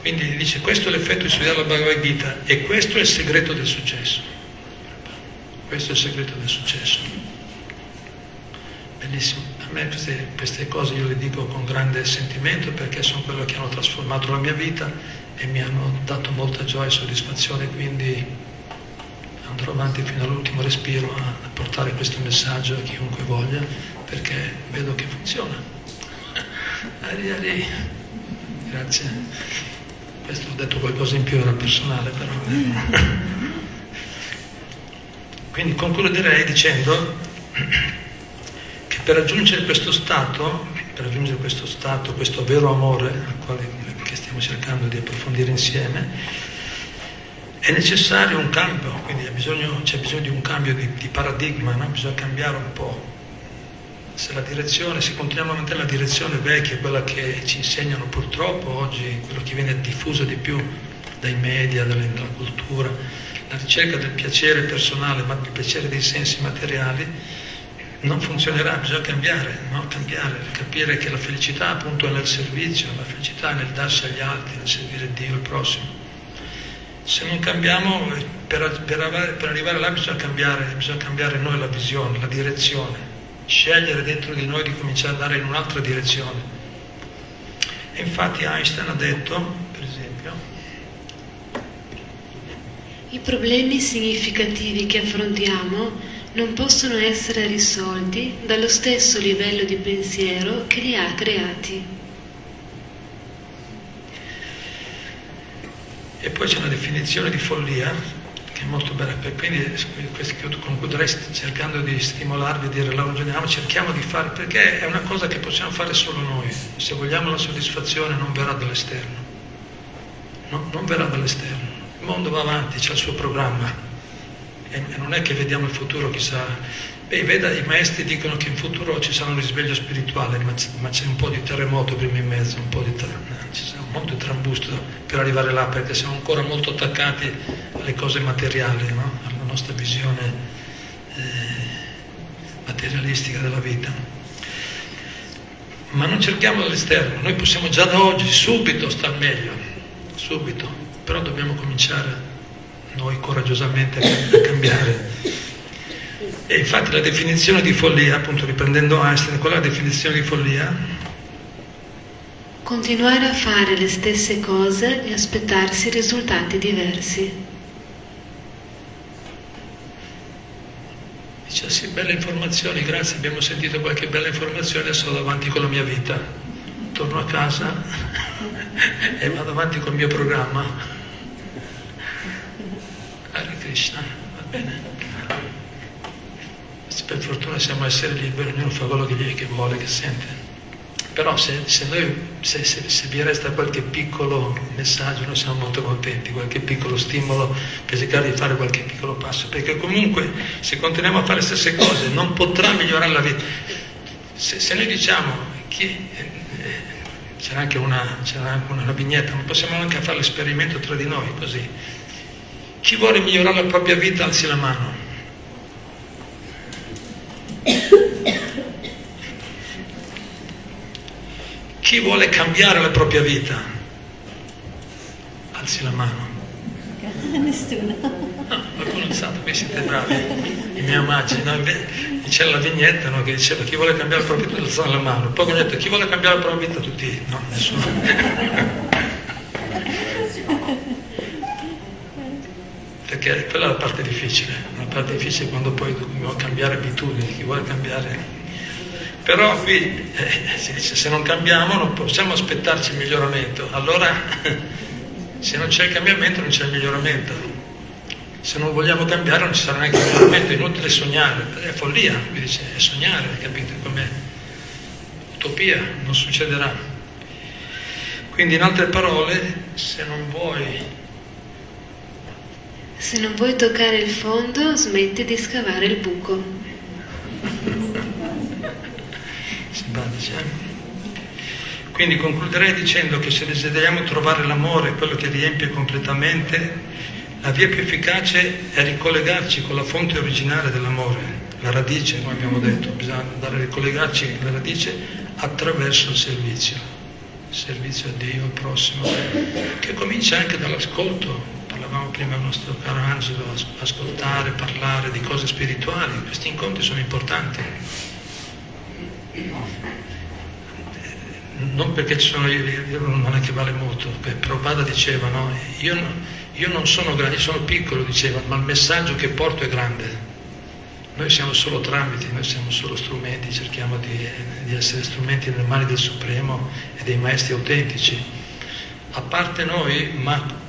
Quindi dice questo è l'effetto di studiare la Bhagavad Gita e questo è il segreto del successo. Questo è il segreto del successo. Bellissimo. A me queste, queste cose io le dico con grande sentimento perché sono quello che hanno trasformato la mia vita e mi hanno dato molta gioia e soddisfazione, quindi andrò avanti fino all'ultimo respiro a portare questo messaggio a chiunque voglia, perché vedo che funziona. Ari, ari. Grazie. Questo ho detto qualcosa in più, era personale però. Quindi concluderei dicendo che per raggiungere questo stato, per raggiungere questo stato, questo vero amore al quale che stiamo cercando di approfondire insieme, è necessario un cambio, quindi bisogno, c'è bisogno di un cambio di, di paradigma, no? bisogna cambiare un po'. Se se continuiamo a mantenere la direzione vecchia, quella che ci insegnano purtroppo oggi, quello che viene diffuso di più dai media, dalla, dalla cultura, la ricerca del piacere personale, ma il piacere dei sensi materiali, non funzionerà, bisogna cambiare, no? cambiare, capire che la felicità appunto è nel servizio, la felicità è nel darsi agli altri, nel servire Dio, il prossimo. Se non cambiamo, per, per, per arrivare là bisogna cambiare, bisogna cambiare noi la visione, la direzione, scegliere dentro di noi di cominciare ad andare in un'altra direzione. E infatti Einstein ha detto, per esempio, i problemi significativi che affrontiamo non possono essere risolti dallo stesso livello di pensiero che li ha creati. E poi c'è una definizione di follia che è molto bella, quindi concluderei cercando di stimolarvi dire la ragioniamo, cerchiamo di fare, perché è una cosa che possiamo fare solo noi, se vogliamo la soddisfazione non verrà dall'esterno, no, non verrà dall'esterno, il mondo va avanti, c'è il suo programma. E non è che vediamo il futuro chissà Beh, veda, i maestri dicono che in futuro ci sarà un risveglio spirituale, ma c'è, un po' di terremoto prima in mezzo, un po' di tra, ci sarà molto di trambusto per arrivare là, perché siamo ancora molto attaccati alle cose materiali, no? alla nostra visione eh, materialistica della vita. Ma non cerchiamo dall'esterno, noi possiamo già da oggi, subito, star meglio, subito, però dobbiamo cominciare noi coraggiosamente a cambiare e infatti la definizione di follia, appunto riprendendo Einstein, qual è la definizione di follia? Continuare a fare le stesse cose e aspettarsi risultati diversi. Dice sì, belle informazioni, grazie, abbiamo sentito qualche bella informazione, adesso vado avanti con la mia vita. Torno a casa e vado avanti col mio programma. Hare Krishna, va bene per fortuna siamo esseri liberi, ognuno fa quello che, che vuole, che sente. Però se, se, noi, se, se, vi resta qualche piccolo messaggio, noi siamo molto contenti, qualche piccolo stimolo per cercare di fare qualche piccolo passo, perché comunque se continuiamo a fare le stesse cose non potrà migliorare la vita. Se, noi diciamo chi, eh, c'era anche, una, c'era anche una, vignetta, ma possiamo anche fare l'esperimento tra di noi così. Chi vuole migliorare la propria vita alzi la mano. Chi vuole cambiare la propria vita? Alzi la mano. Nessuno. No, qualcuno sa, voi siete bravi, i miei omaggi. No? C'era la vignetta no? che diceva chi vuole cambiare la propria vita alza la mano. Poi ho detto chi vuole cambiare la propria vita tutti. No, nessuno. Perché quella è la parte difficile, la parte difficile è quando poi dobbiamo cambiare abitudini, chi vuole cambiare però qui eh, se non cambiamo non possiamo aspettarci il miglioramento, allora se non c'è il cambiamento non c'è il miglioramento, se non vogliamo cambiare non ci sarà neanche il miglioramento, è inutile sognare, è follia, è sognare, capite com'è? Utopia, non succederà. Quindi in altre parole, se non vuoi... Se non vuoi toccare il fondo, smetti di scavare il buco. Eh? Quindi concluderei dicendo che se desideriamo trovare l'amore, quello che riempie completamente, la via più efficace è ricollegarci con la fonte originale dell'amore, la radice, come abbiamo detto, bisogna andare a ricollegarci la radice attraverso il servizio, il servizio a Dio, al prossimo, che comincia anche dall'ascolto, parlavamo prima del nostro caro Angelo, ascoltare, parlare di cose spirituali, questi incontri sono importanti non perché ci sono io, non è che vale molto, Prabhupada diceva, no? io, io, non sono grande, sono piccolo, diceva, ma il messaggio che porto è grande. Noi siamo solo tramiti, noi siamo solo strumenti, cerchiamo di, di essere strumenti nelle mani del Supremo e dei maestri autentici. A parte noi, ma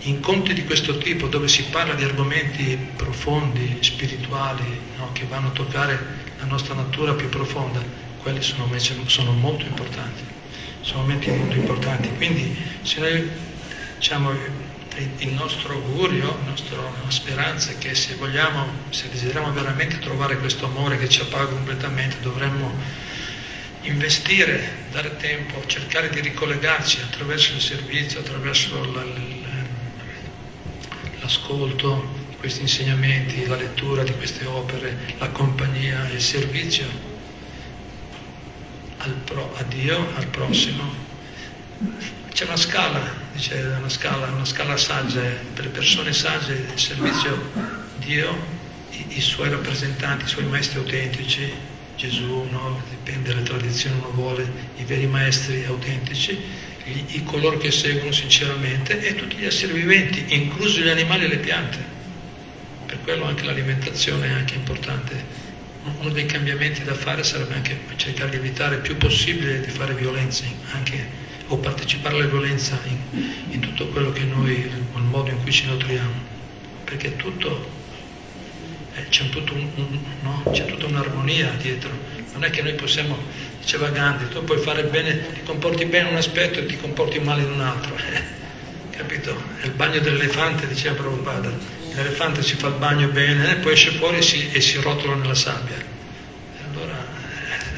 incontri di questo tipo dove si parla di argomenti profondi, spirituali, no? che vanno a toccare la nostra natura più profonda, quelli sono, sono molto importanti, sono momenti molto importanti. Quindi se noi diciamo, il nostro augurio, la nostra speranza è che se vogliamo, se desideriamo veramente trovare questo amore che ci appaga completamente, dovremmo investire, dare tempo, cercare di ricollegarci attraverso il servizio, attraverso l'ascolto di questi insegnamenti, la lettura di queste opere, la compagnia, il servizio pro, a Dio, al prossimo. C'è una scala, dice, una scala, una scala saggia, per le persone sagge il servizio Dio, i, i, suoi rappresentanti, i suoi maestri autentici, Gesù, no? dipende dalle tradizioni uno vuole, i veri maestri autentici, i, i coloro che seguono sinceramente e tutti gli esseri viventi, inclusi gli animali e le piante. Per quello anche l'alimentazione è anche importante uno dei cambiamenti da fare sarebbe anche cercare di evitare il più possibile di fare violenze anche, o partecipare alla violenza in, in, tutto quello che noi, il modo in cui ci nutriamo, perché tutto, eh, c'è, un, un, no? c'è, tutta un'armonia dietro, non è che noi possiamo, diceva Gandhi, tu puoi fare bene, ti comporti bene in un aspetto e ti comporti male in un altro, capito? È il bagno dell'elefante, diceva Prabhupada l'elefante si fa il bagno bene, e poi esce fuori e si, e si rotola nella sabbia. E allora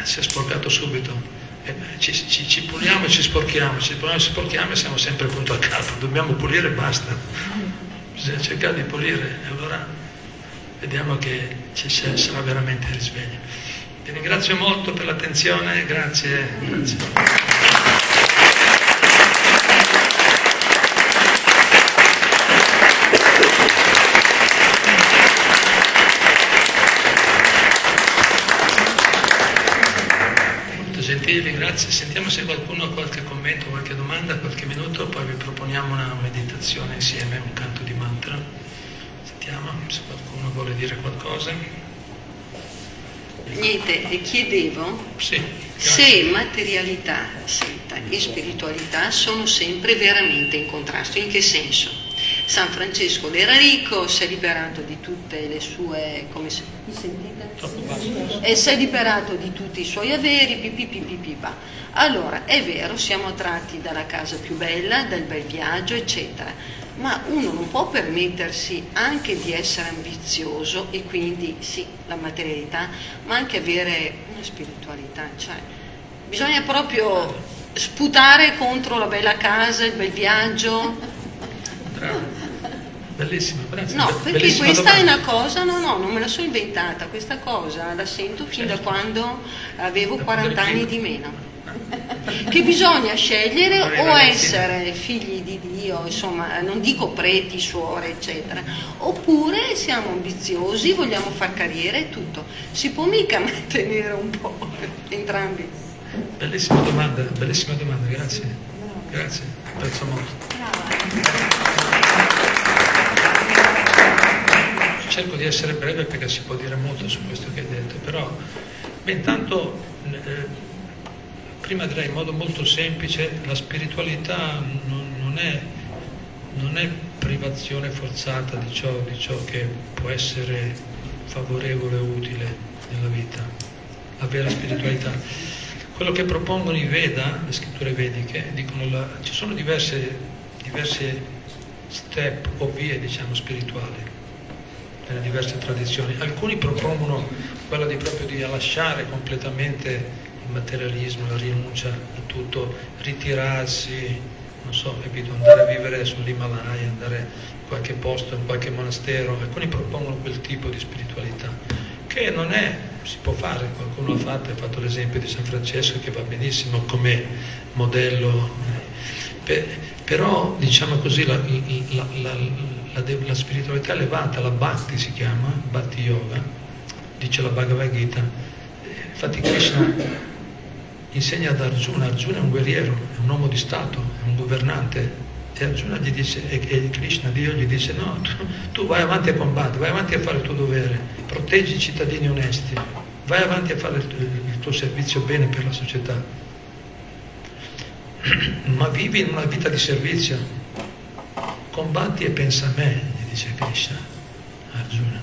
eh, si è sporcato subito. E, ci, ci, ci, puliamo e ci sporchiamo, ci puliamo e ci sporchiamo e siamo sempre punto a capo. Dobbiamo pulire e basta. Bisogna cercare di pulire e allora vediamo che ci sarà veramente il risveglio. Vi ringrazio molto per l'attenzione, grazie. grazie. Grazie. Sentiamo se qualcuno ha qualche commento, qualche domanda, qualche minuto, poi vi proponiamo una meditazione insieme, un canto di mantra. Sentiamo se qualcuno vuole dire qualcosa. Niente, chiedevo sì, se materialità e spiritualità sono sempre veramente in contrasto. In che senso? San Francesco era ricco, si è liberato di tutte le sue, come si, mi sentite? E si è liberato di tutti i suoi averi, pipipipipipa. Allora, è vero, siamo attratti dalla casa più bella, dal bel viaggio, eccetera, ma uno non può permettersi anche di essere ambizioso e quindi sì, la materialità, ma anche avere una spiritualità, cioè bisogna proprio sputare contro la bella casa, il bel viaggio. Bravo. Bellissimo, grazie. No, perché bellissima questa è domanda. una cosa, no, no, non me la sono inventata, questa cosa la sento fin da Certo. quando avevo Da 40 quando eri anni di meno. Che bisogna scegliere o essere figli di Dio, insomma, non dico preti, suore, eccetera, oppure siamo ambiziosi, vogliamo far carriera e tutto. Si può mica mantenere un po' entrambi. Bellissima domanda, bellissima domanda, grazie. Grazie, apprezzo molto. Cerco di essere breve perché si può dire molto su questo che hai detto, però beh, intanto eh, prima direi in modo molto semplice la spiritualità non, non è, non è privazione forzata di ciò, di ciò che può essere favorevole o utile nella vita, la vera spiritualità. Quello che propongono i Veda, le scritture vediche, dicono la, ci sono diverse, diverse step o vie diciamo spirituali nelle diverse tradizioni. Alcuni propongono quella di proprio di lasciare completamente il materialismo, la rinuncia a tutto, ritirarsi, non so, capito, andare a vivere sull'Himalaya, andare in qualche posto, in qualche monastero. Alcuni propongono quel tipo di spiritualità, che non è, si può fare, qualcuno l'ha fatto, ha fatto l'esempio di San Francesco che va benissimo come modello. Pe- però, diciamo così, la, la- la- la- la spiritualità elevata, la Bhakti si chiama, Bhakti Yoga, dice la Bhagavad Gita. Eh, Infatti Krishna insegna ad Arjuna, Arjuna è un guerriero, è un uomo di Stato, è un governante, e Arjuna gli dice, e, e Krishna, Dio gli dice, no, tu, tu vai avanti a combattere, vai avanti a fare il tuo dovere, proteggi i cittadini onesti, vai avanti a fare il, il tuo servizio bene per la società, ma vivi in una vita di servizio, combatti e pensa a me, gli dice Krishna, Arjuna.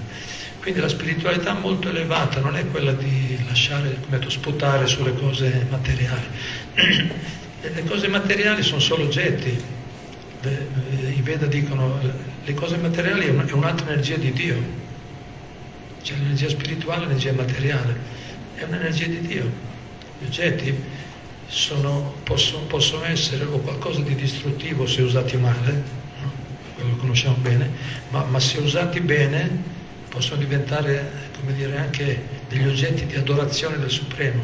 Quindi la spiritualità molto elevata non è quella di lasciare, come detto, sputare sulle cose materiali. Le cose materiali sono solo oggetti. I Veda dicono le cose materiali è un- è un'altra energia di Dio. C'è l'energia spirituale l'energia materiale. È un'energia di Dio. Gli oggetti sono- possono, possono essere o qualcosa di distruttivo se usati male, quello lo conosciamo bene, ma, ma se usati bene possono diventare, come dire, anche degli oggetti di adorazione del Supremo.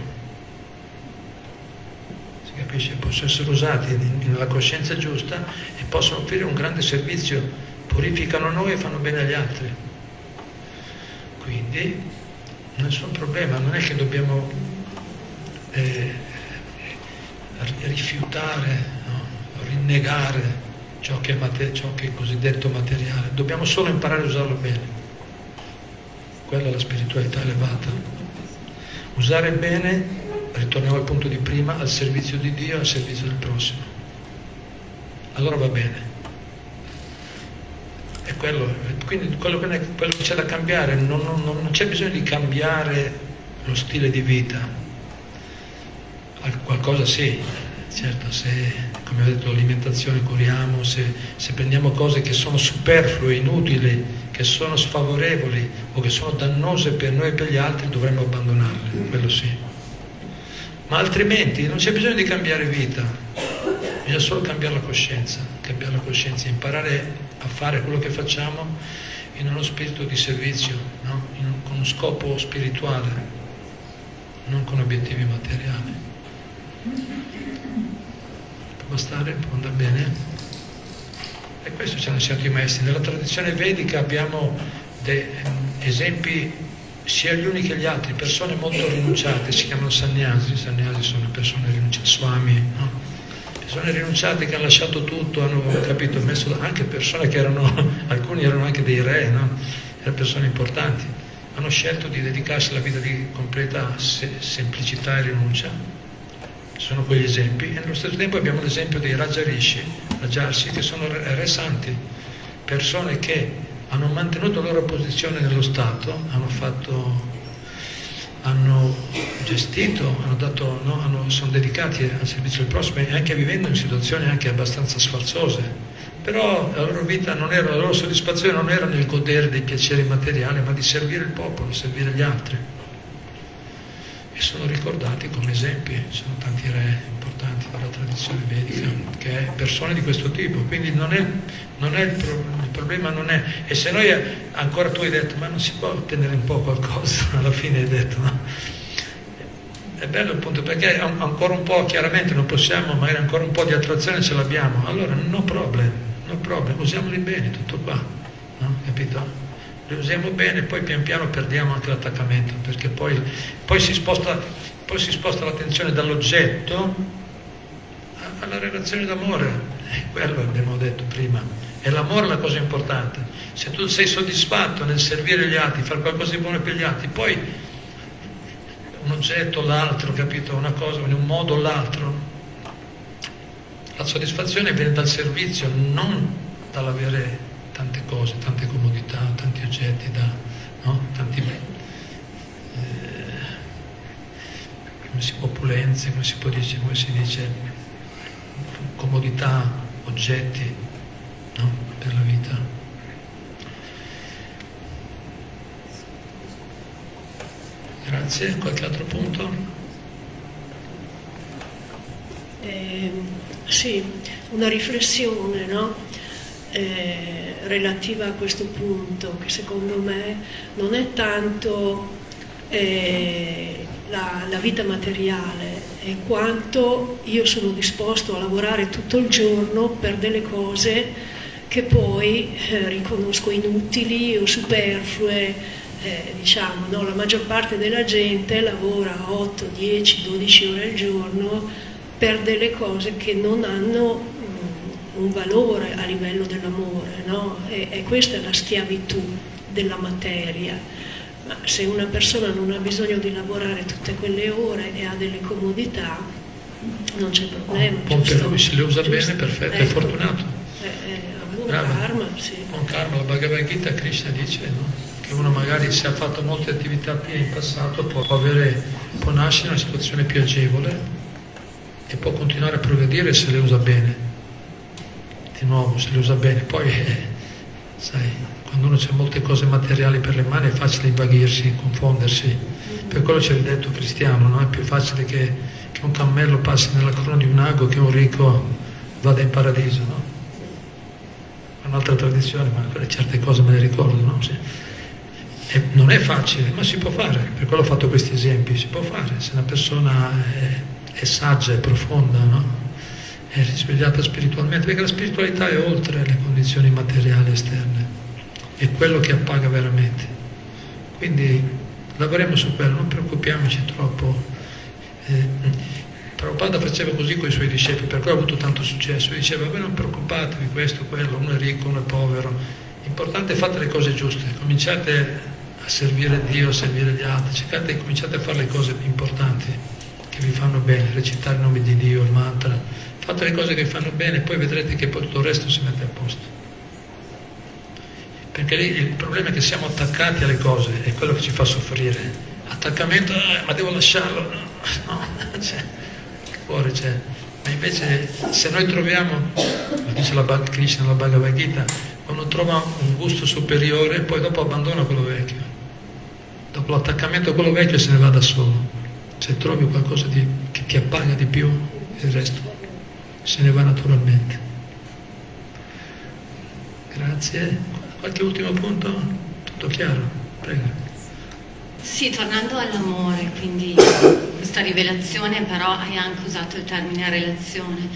Si capisce? Possono essere usati nella coscienza giusta e possono offrire un grande servizio, purificano noi e fanno bene agli altri. Quindi nessun problema, non è che dobbiamo eh, ri- rifiutare, no? rinnegare ciò che, è ciò che è cosiddetto materiale, dobbiamo solo imparare a usarlo bene. Quella è la spiritualità elevata. Usare bene, ritorniamo al punto di prima, al servizio di Dio e al servizio del prossimo. Allora va bene. E quello, quindi quello quello che c'è da cambiare, non, non- non c'è bisogno di cambiare lo stile di vita. Al- Qualcosa sì, certo, se come ho detto l'alimentazione curiamo, se, se prendiamo cose che sono superflue, inutili, che sono sfavorevoli o che sono dannose per noi e per gli altri, dovremmo abbandonarle, quello sì. Ma altrimenti non c'è bisogno di cambiare vita, bisogna solo cambiare la coscienza, cambiare la coscienza, imparare a fare quello che facciamo in uno spirito di servizio, no? In con uno scopo spirituale, non con obiettivi materiali. Bastare? Può andare bene? E questo ci hanno insegnato i maestri. Nella tradizione vedica abbiamo dei esempi sia gli uni che gli altri, persone molto rinunciate, si chiamano sannyasi, sannyasi sono persone rinunciate, swami, no? persone rinunciate che hanno lasciato tutto, hanno capito, messo anche persone che erano, alcuni erano anche dei re, no? erano persone importanti, hanno scelto di dedicarsi alla vita di completa se- semplicità e rinuncia. Sono quegli esempi e nello stesso tempo abbiamo l'esempio dei Raja Rishi, Rajarsi, che sono re, re santi, persone che hanno mantenuto la loro posizione nello Stato, hanno fatto hanno gestito, hanno dato, no, hanno- sono dedicati al servizio del prossimo anche vivendo in situazioni anche abbastanza sfarzose. Però la loro vita non era, la loro soddisfazione non era nel godere dei piaceri materiali, ma di servire il popolo, servire gli altri. E sono ricordati come esempi, ci sono tanti re importanti della tradizione vedica, che è persone di questo tipo, quindi non è, non è il, pro, il, problema non è, e se noi ancora tu hai detto ma non si può ottenere un po' qualcosa, alla fine hai detto no? È bello appunto perché ancora un po', chiaramente non possiamo, magari ancora un po' di attrazione ce l'abbiamo, allora no problem, no problem, usiamoli bene, tutto qua, no? capito? Li usiamo bene, poi pian piano perdiamo anche l'attaccamento, perché poi, poi, si, sposta, poi si sposta l'attenzione dall'oggetto alla relazione d'amore, e quello abbiamo detto prima, è l'amore la cosa importante. Se tu sei soddisfatto nel servire gli altri, fare qualcosa di buono per gli altri, poi un oggetto l'altro, capito? Una cosa in un modo o l'altro. La soddisfazione viene dal servizio, non dall'avere tante cose, tante comodità, tanti oggetti, da, no? tanti, eh, come si, opulenze, come si, può dire, come si dice, comodità, oggetti no? per la vita. Grazie, qualche altro punto? Eh, sì, una riflessione no? Eh, relativa a questo punto che secondo me non è tanto eh, la, la, vita materiale, è quanto io sono disposto a lavorare tutto il giorno per delle cose che poi eh, riconosco inutili o superflue eh, diciamo, no, la maggior parte della gente lavora 8, 10, 12 ore al giorno per delle cose che non hanno un valore a livello dell'amore, no? e, e questa è la schiavitù della materia. Ma se una persona non ha bisogno di lavorare tutte quelle ore e ha delle comodità, non c'è problema. Per lui, se le usa giusto? bene, perfetto, ecco. è fortunato. Eh, eh, buon Bravo. karma, sì. Buon karma, la Bhagavad Gita Krishna dice, no? che uno magari se ha fatto molte attività in passato può, avere, può nascere in una situazione più agevole e può continuare a progredire se le usa bene. Di nuovo, se le usa bene. Poi, eh, sai, quando uno ha molte cose materiali per le mani è facile invaghirsi, confondersi. Per quello c'è il detto cristiano, no? è più facile che, che, un cammello passi nella corona di un ago che un ricco vada in paradiso. No? Un'altra tradizione, ma certe cose me le ricordo. No? Sì. E non è facile, ma si può fare, per quello ho fatto questi esempi, si può fare, se una persona è, è saggia, è profonda, no? È risvegliata spiritualmente, perché la spiritualità è oltre le condizioni materiali esterne, è quello che appaga veramente. Quindi lavoriamo su quello, non preoccupiamoci troppo. Eh, Prabhupada faceva così con i suoi discepoli, per cui ha avuto tanto successo, diceva, voi non preoccupatevi questo, quello, uno è ricco, uno è povero, l'importante è fare le cose giuste, cominciate a servire Dio, a servire gli altri, cercate, cominciate a fare le cose importanti che vi fanno bene, recitare il nome di Dio, il mantra, fate le cose che fanno bene poi vedrete che poi tutto il resto si mette a posto. Perché lì il problema è che siamo attaccati alle cose, è quello che ci fa soffrire. Attaccamento, eh, ma devo lasciarlo, no, no c'è, il cuore c'è. Ma invece se noi troviamo, lo dice la Krishna, la Bhagavad Gita, quando trova un gusto superiore, poi dopo abbandona quello vecchio dopo l'attaccamento a quello vecchio se ne va da solo. Se trovi qualcosa di, che ti appaga di più, il resto se ne va naturalmente. Grazie. Qualche ultimo punto? Tutto chiaro? Prego. Sì, tornando all'amore, quindi questa rivelazione, però hai anche usato il termine relazione.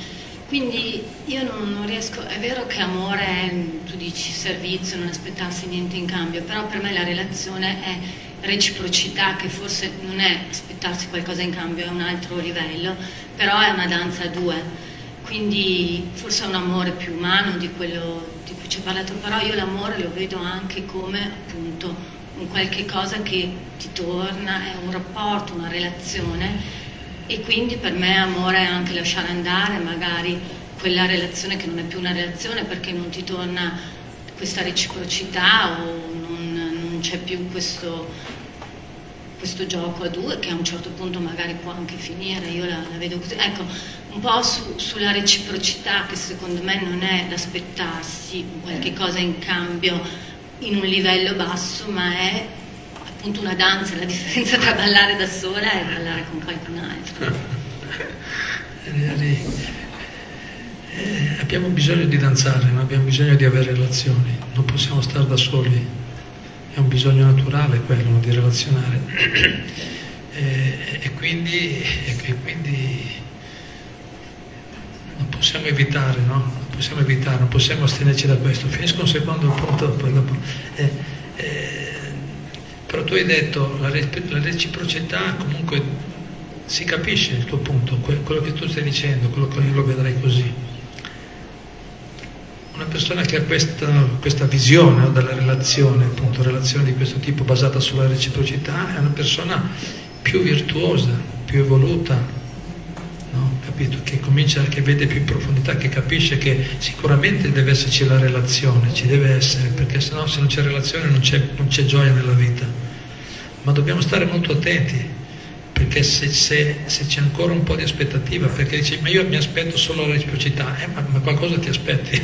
Quindi io non, non, riesco, è vero che amore è, tu dici servizio, non aspettarsi niente in cambio, però per me la relazione è reciprocità che forse non è aspettarsi qualcosa in cambio, è un altro livello, però è una danza a due. Quindi forse è un amore più umano di quello di cui ci hai parlato, però io l'amore lo vedo anche come appunto un qualche cosa che ti torna, è un rapporto, una relazione e quindi per me amore è anche lasciare andare magari quella relazione che non è più una relazione perché non ti torna questa reciprocità o c'è più questo, questo, gioco a due che a un certo punto magari può anche finire, io la, la vedo così. Ecco, un po' su, sulla reciprocità che secondo me non è l'aspettarsi qualche cosa in cambio in un livello basso, ma è appunto una danza, la differenza tra ballare da sola e ballare con qualcun altro. Eh, abbiamo bisogno di danzare, ma abbiamo bisogno di avere relazioni, non possiamo stare da soli, è un bisogno naturale quello di relazionare. e, e, quindi, e, e, quindi, non possiamo evitare, no? Non possiamo evitare, non possiamo astenerci da questo. Finisco un secondo punto, poi dopo. Eh, eh, però tu hai detto la, la reciprocità comunque si capisce il tuo punto, quello che tu stai dicendo, quello che io lo vedrei così. Una persona che ha questa, questa visione no, della relazione, appunto, relazione di questo tipo basata sulla reciprocità, è una persona più virtuosa, più evoluta, no? capito? Che comincia, che vede più in profondità, che capisce che sicuramente deve esserci la relazione, ci deve essere, perché sennò se non c'è relazione non c'è, non c'è gioia nella vita. Ma dobbiamo stare molto attenti, perché se, se, se, c'è ancora un po' di aspettativa, perché dici ma io mi aspetto solo la reciprocità, eh, ma, ma qualcosa ti aspetti,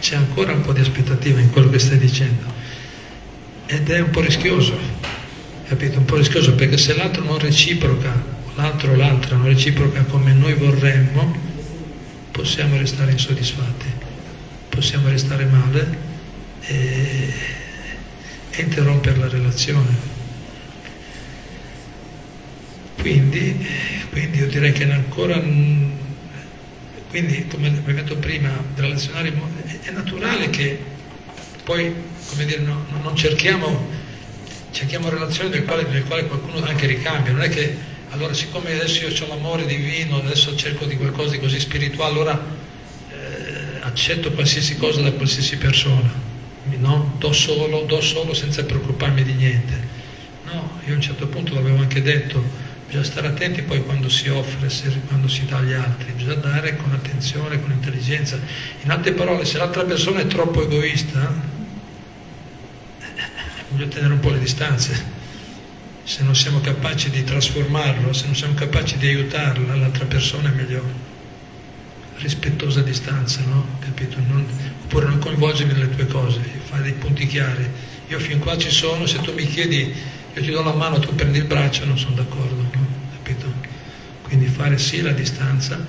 c'è ancora un po' di aspettativa in quello che stai dicendo ed è un po' rischioso, capito? Un po' rischioso perché se l'altro non reciproca, l'altro o l'altra non reciproca come noi vorremmo, possiamo restare insoddisfatti, possiamo restare male e, e interrompere la relazione. Quindi, quindi, io direi che ancora, quindi come abbiamo detto prima, relazionare, è naturale che poi, come dire, no, non cerchiamo, cerchiamo relazioni nel quale, nel quale qualcuno anche ricambia, non è che allora siccome adesso io ho l'amore divino, adesso cerco di qualcosa di così spirituale, allora eh, accetto qualsiasi cosa da qualsiasi persona, no? do, solo, do solo senza preoccuparmi di niente. No, io a un certo punto l'avevo anche detto, Bisogna stare attenti poi quando si offre, quando si dà agli altri, bisogna dare con attenzione, con intelligenza. In altre parole, se l'altra persona è troppo egoista, bisogna tenere un po' le distanze. Se non siamo capaci di trasformarlo, se non siamo capaci di aiutarla, l'altra persona è meglio rispettosa distanza, no? Capito? Non, oppure non coinvolgermi nelle tue cose, fare dei punti chiari. Io fin qua ci sono, se tu mi chiedi io ti do la mano, tu prendi il braccio, non sono d'accordo, no? capito? Quindi fare sì la distanza,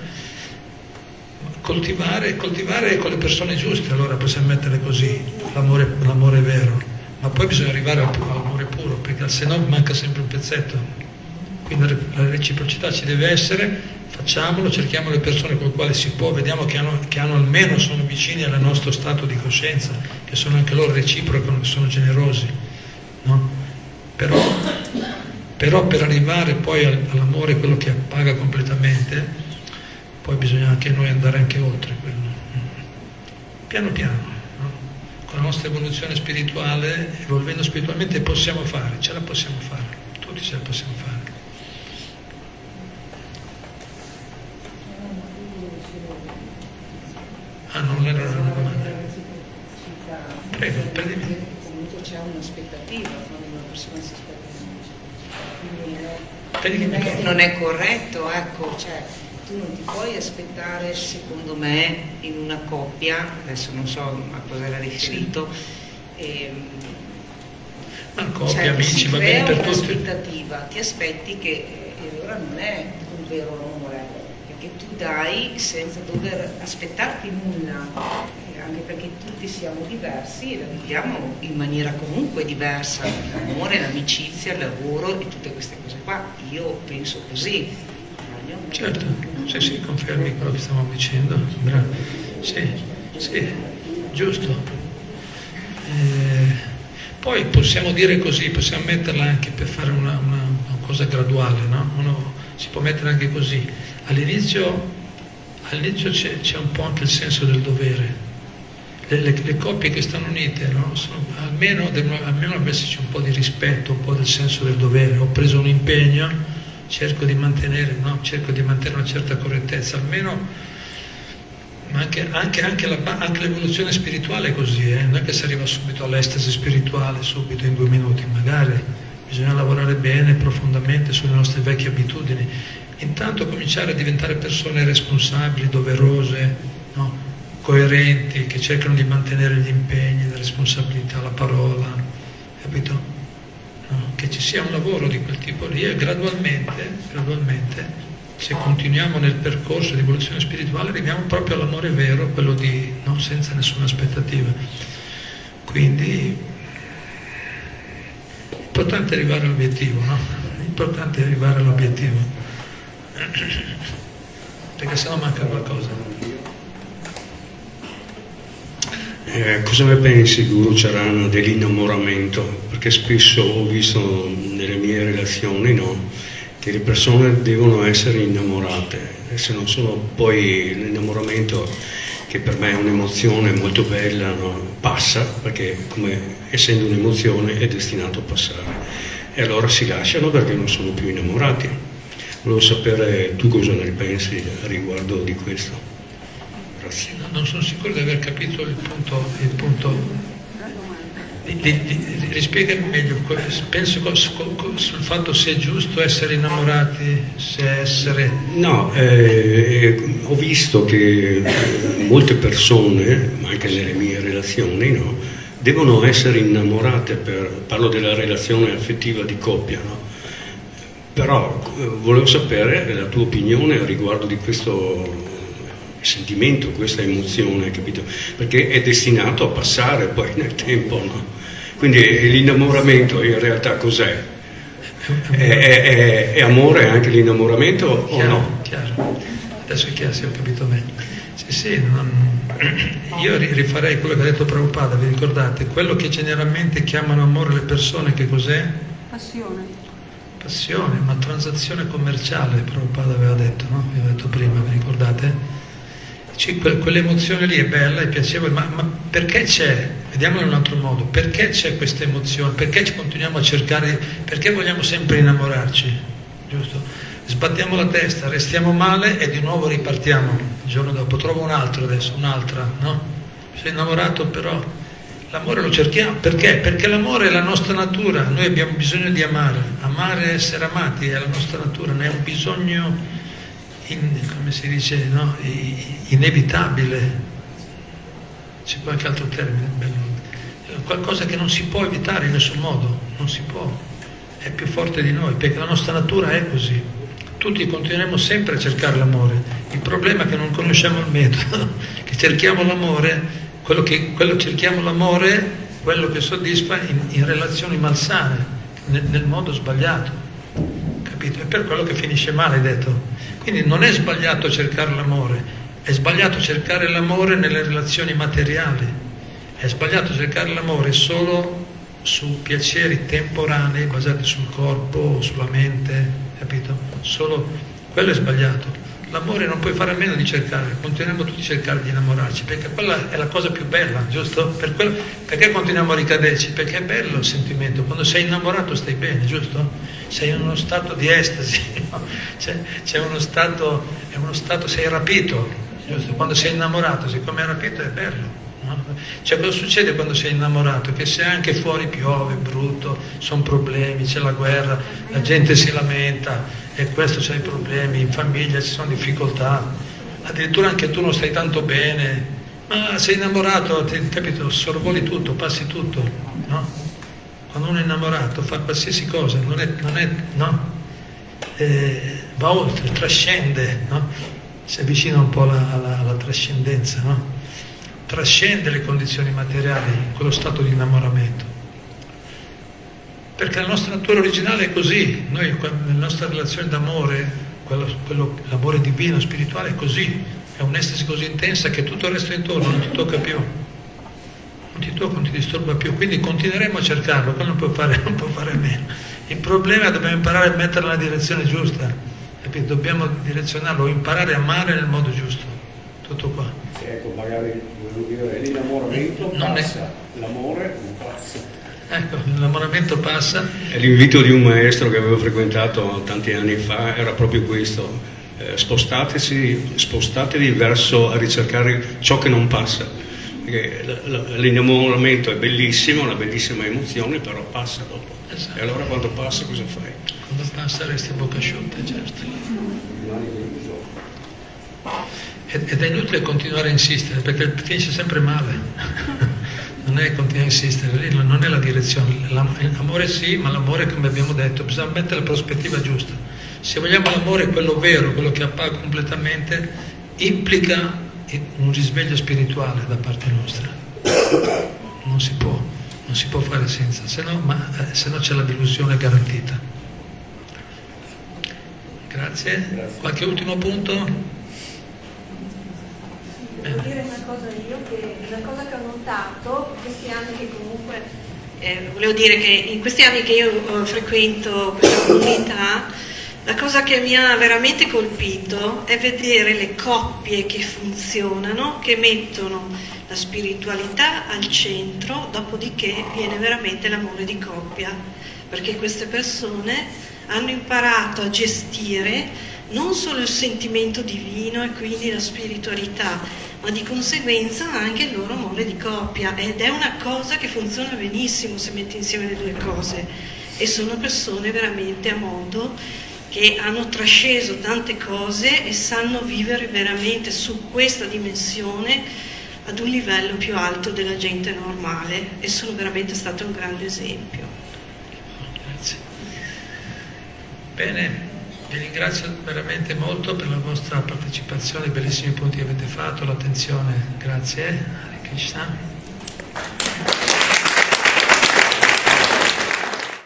coltivare, coltivare con le persone giuste, allora possiamo mettere così, l'amore, l'amore vero, ma poi bisogna arrivare all'amore puro, perché se no manca sempre un pezzetto. Quindi la reciprocità ci deve essere, facciamolo, cerchiamo le persone con le quali si può, vediamo che hanno, che hanno almeno, sono vicini al nostro stato di coscienza, che sono anche loro reciprochi, che sono generosi. No? Però, però per arrivare poi all'amore, quello che appaga completamente, poi bisogna anche noi andare anche oltre quello. Piano piano, no? con la nostra evoluzione spirituale, evolvendo spiritualmente possiamo fare, ce la possiamo fare, tutti ce la possiamo fare. Ah, non era una domanda. Prego, prendimi. C'è un'aspettativa persone si aspettano. Non è corretto, ecco, cioè, tu non ti puoi aspettare, secondo me, in una coppia, adesso non so a cosa era riferito, ehm, ma coppia, cioè, amici, va bene per tutti. aspettativa, ti aspetti che e allora non è un vero amore, perché tu dai senza dover aspettarti nulla anche perché tutti siamo diversi e la viviamo in maniera comunque diversa, l'amore, l'amicizia, il lavoro e tutte queste cose qua. Io penso così. Certo, sì, sì, confermi quello che stavamo dicendo. Bravo. Sì, sì, giusto. Eh, poi possiamo dire così, possiamo metterla anche per fare una, una, una cosa graduale, no? Uno si può mettere anche così. All'inizio, all'inizio c'è, c'è un po' anche il senso del dovere, le, le, coppie che stanno unite, no? Sono, almeno, devono, esserci un po' di rispetto, un po' del senso del dovere. Ho preso un impegno, cerco di mantenere, no? cerco di mantenere una certa correttezza, almeno ma anche, anche, anche, la, anche, l'evoluzione spirituale è così, eh? non è che si arriva subito all'estasi spirituale, subito in due minuti, magari bisogna lavorare bene, profondamente sulle nostre vecchie abitudini, intanto cominciare a diventare persone responsabili, doverose, no? Coerenti, che cercano di mantenere gli impegni, le responsabilità, la parola, capito? no? che ci sia un lavoro di quel tipo lì e gradualmente, gradualmente se continuiamo nel percorso di evoluzione spirituale arriviamo proprio all'amore vero, quello di no? senza nessuna aspettativa. Quindi l'importante è arrivare all'obiettivo, no? L'importante è arrivare all'obiettivo. Perché sennò manca qualcosa. Eh, cosa ne pensi, Guru Charan, dell'innamoramento? Perché spesso ho visto nelle mie relazioni no, che le persone devono essere innamorate, e se non sono poi l'innamoramento, che per me è un'emozione molto bella, no, passa, perché come essendo un'emozione è destinato a passare. E allora si lasciano perché non sono più innamorati. Volevo sapere tu cosa ne pensi riguardo di questo. Grazie. Non sono sicuro di aver capito il punto. Il punto. Rispiegami meglio, penso sul fatto se è giusto essere innamorati, se essere... No, eh, ho visto che molte persone, anche nelle mie relazioni, no, devono essere innamorate, per, parlo della relazione affettiva di coppia, no? però eh, volevo sapere la tua opinione riguardo di questo sentimento, questa emozione, capito? Perché è destinato a passare poi nel tempo, no? Quindi l'innamoramento in realtà cos'è? È, è, è, è amore anche l'innamoramento chiaro, o no? Chiaro, adesso è chiaro se ho capito meglio. Sì, sì, non... io rifarei quello che ha detto Prabhupada, vi ricordate? Quello che generalmente chiamano amore le persone, che cos'è? Passione. Passione, ma transazione commerciale, Prabhupada aveva detto, no? Vi avevo detto prima, vi ricordate? Quell'emozione lì è bella, è piacevole, ma, ma, perché c'è? Vediamolo in un altro modo, perché c'è questa emozione? Perché continuiamo a cercare, perché vogliamo sempre innamorarci? Giusto? Sbattiamo la testa, restiamo male e di nuovo ripartiamo il giorno dopo, trovo un altro adesso, un'altra, no? Sei innamorato però, l'amore lo cerchiamo, perché? Perché l'amore è la nostra natura, noi abbiamo bisogno di amare, amare e essere amati è la nostra natura, ne è un bisogno in, come si dice, no? inevitabile, c'è qualche altro termine, qualcosa che non si può evitare in nessun modo, non si può, è più forte di noi, perché la nostra natura è così. Tutti continueremo sempre a cercare l'amore, il problema è che non conosciamo il metodo, che cerchiamo l'amore, quello che quello cerchiamo l'amore, quello che soddisfa in, in relazioni malsane, nel, nel modo sbagliato, capito? È per quello che finisce male, detto. Quindi non è sbagliato cercare l'amore, è sbagliato cercare l'amore nelle relazioni materiali, è sbagliato cercare l'amore solo su piaceri temporanei basati sul corpo sulla mente, capito? Solo quello è sbagliato. L'amore non puoi fare a meno di cercare, continuiamo tutti a cercare di innamorarci, perché quella è la cosa più bella, giusto? Per quello, perché continuiamo a ricaderci? Perché è bello il sentimento, quando sei innamorato stai bene, giusto? Sei in uno stato di estasi, no? c'è, c'è, uno stato, è uno stato, sei rapito, giusto? Quando sei innamorato, siccome è rapito è bello. Cioè cosa succede quando sei innamorato? Che se anche fuori piove, brutto, sono problemi, c'è la guerra, la gente si lamenta, e questo c'è i problemi, in famiglia ci sono difficoltà, addirittura anche tu non stai tanto bene, ma sei innamorato, ti, capito, sorvoli tutto, passi tutto, no? Quando uno è innamorato fa qualsiasi cosa, non è, non è no? Eh, va oltre, trascende, no? Si avvicina un po' alla, alla, alla trascendenza, no? Trascende le condizioni materiali, quello stato di innamoramento perché la nostra natura originale è così, noi nella nostra relazione d'amore, quello, quello, l'amore divino, spirituale è così, è un'estasi così intensa che tutto il resto intorno non ti tocca più, non ti tocca, non ti disturba più, quindi continueremo a cercarlo, quello non può fare, non può fare a meno. Il problema è che dobbiamo imparare a metterlo nella direzione giusta, capito? dobbiamo direzionarlo, imparare a amare nel modo giusto, tutto qua. Ecco, magari l'innamoramento non passa, è... l'amore non passa. Ecco, l'innamoramento passa. L'invito di un maestro che avevo frequentato tanti anni fa era proprio questo, eh, spostateci, spostatevi verso a ricercare ciò che non passa. Perché l'innamoramento è bellissimo, una bellissima emozione, però passa dopo. Esatto. E allora quando passa cosa fai? Quando passa resti a bocca asciutta, certo. Ed è inutile continuare a insistere perché finisce sempre male. Non è continuare a insistere, lì non è la direzione, l'amore sì, ma l'amore come abbiamo detto bisogna mettere la prospettiva giusta. Se vogliamo l'amore quello vero, quello che appaga completamente, implica un risveglio spirituale da parte nostra. Non si può, non si può fare senza, se no, ma, eh, se no c'è la delusione garantita. Grazie. Grazie. Qualche ultimo punto? Devo dire una cosa io, che una cosa che ho notato in questi anni che comunque, eh, volevo dire che in questi anni che io eh, frequento questa comunità, la cosa che mi ha veramente colpito è vedere le coppie che funzionano, che mettono la spiritualità al centro, dopodiché viene veramente l'amore di coppia, perché queste persone hanno imparato a gestire non solo il sentimento divino e quindi la spiritualità, ma di conseguenza anche il loro amore di coppia ed è una cosa che funziona benissimo se metti insieme le due cose e sono persone veramente a modo che hanno trasceso tante cose e sanno vivere veramente su questa dimensione ad un livello più alto della gente normale e sono veramente stato un grande esempio. Grazie. Bene. Vi ringrazio veramente molto per la vostra partecipazione, i bellissimi punti che avete fatto, l'attenzione, grazie. Hare Krishna.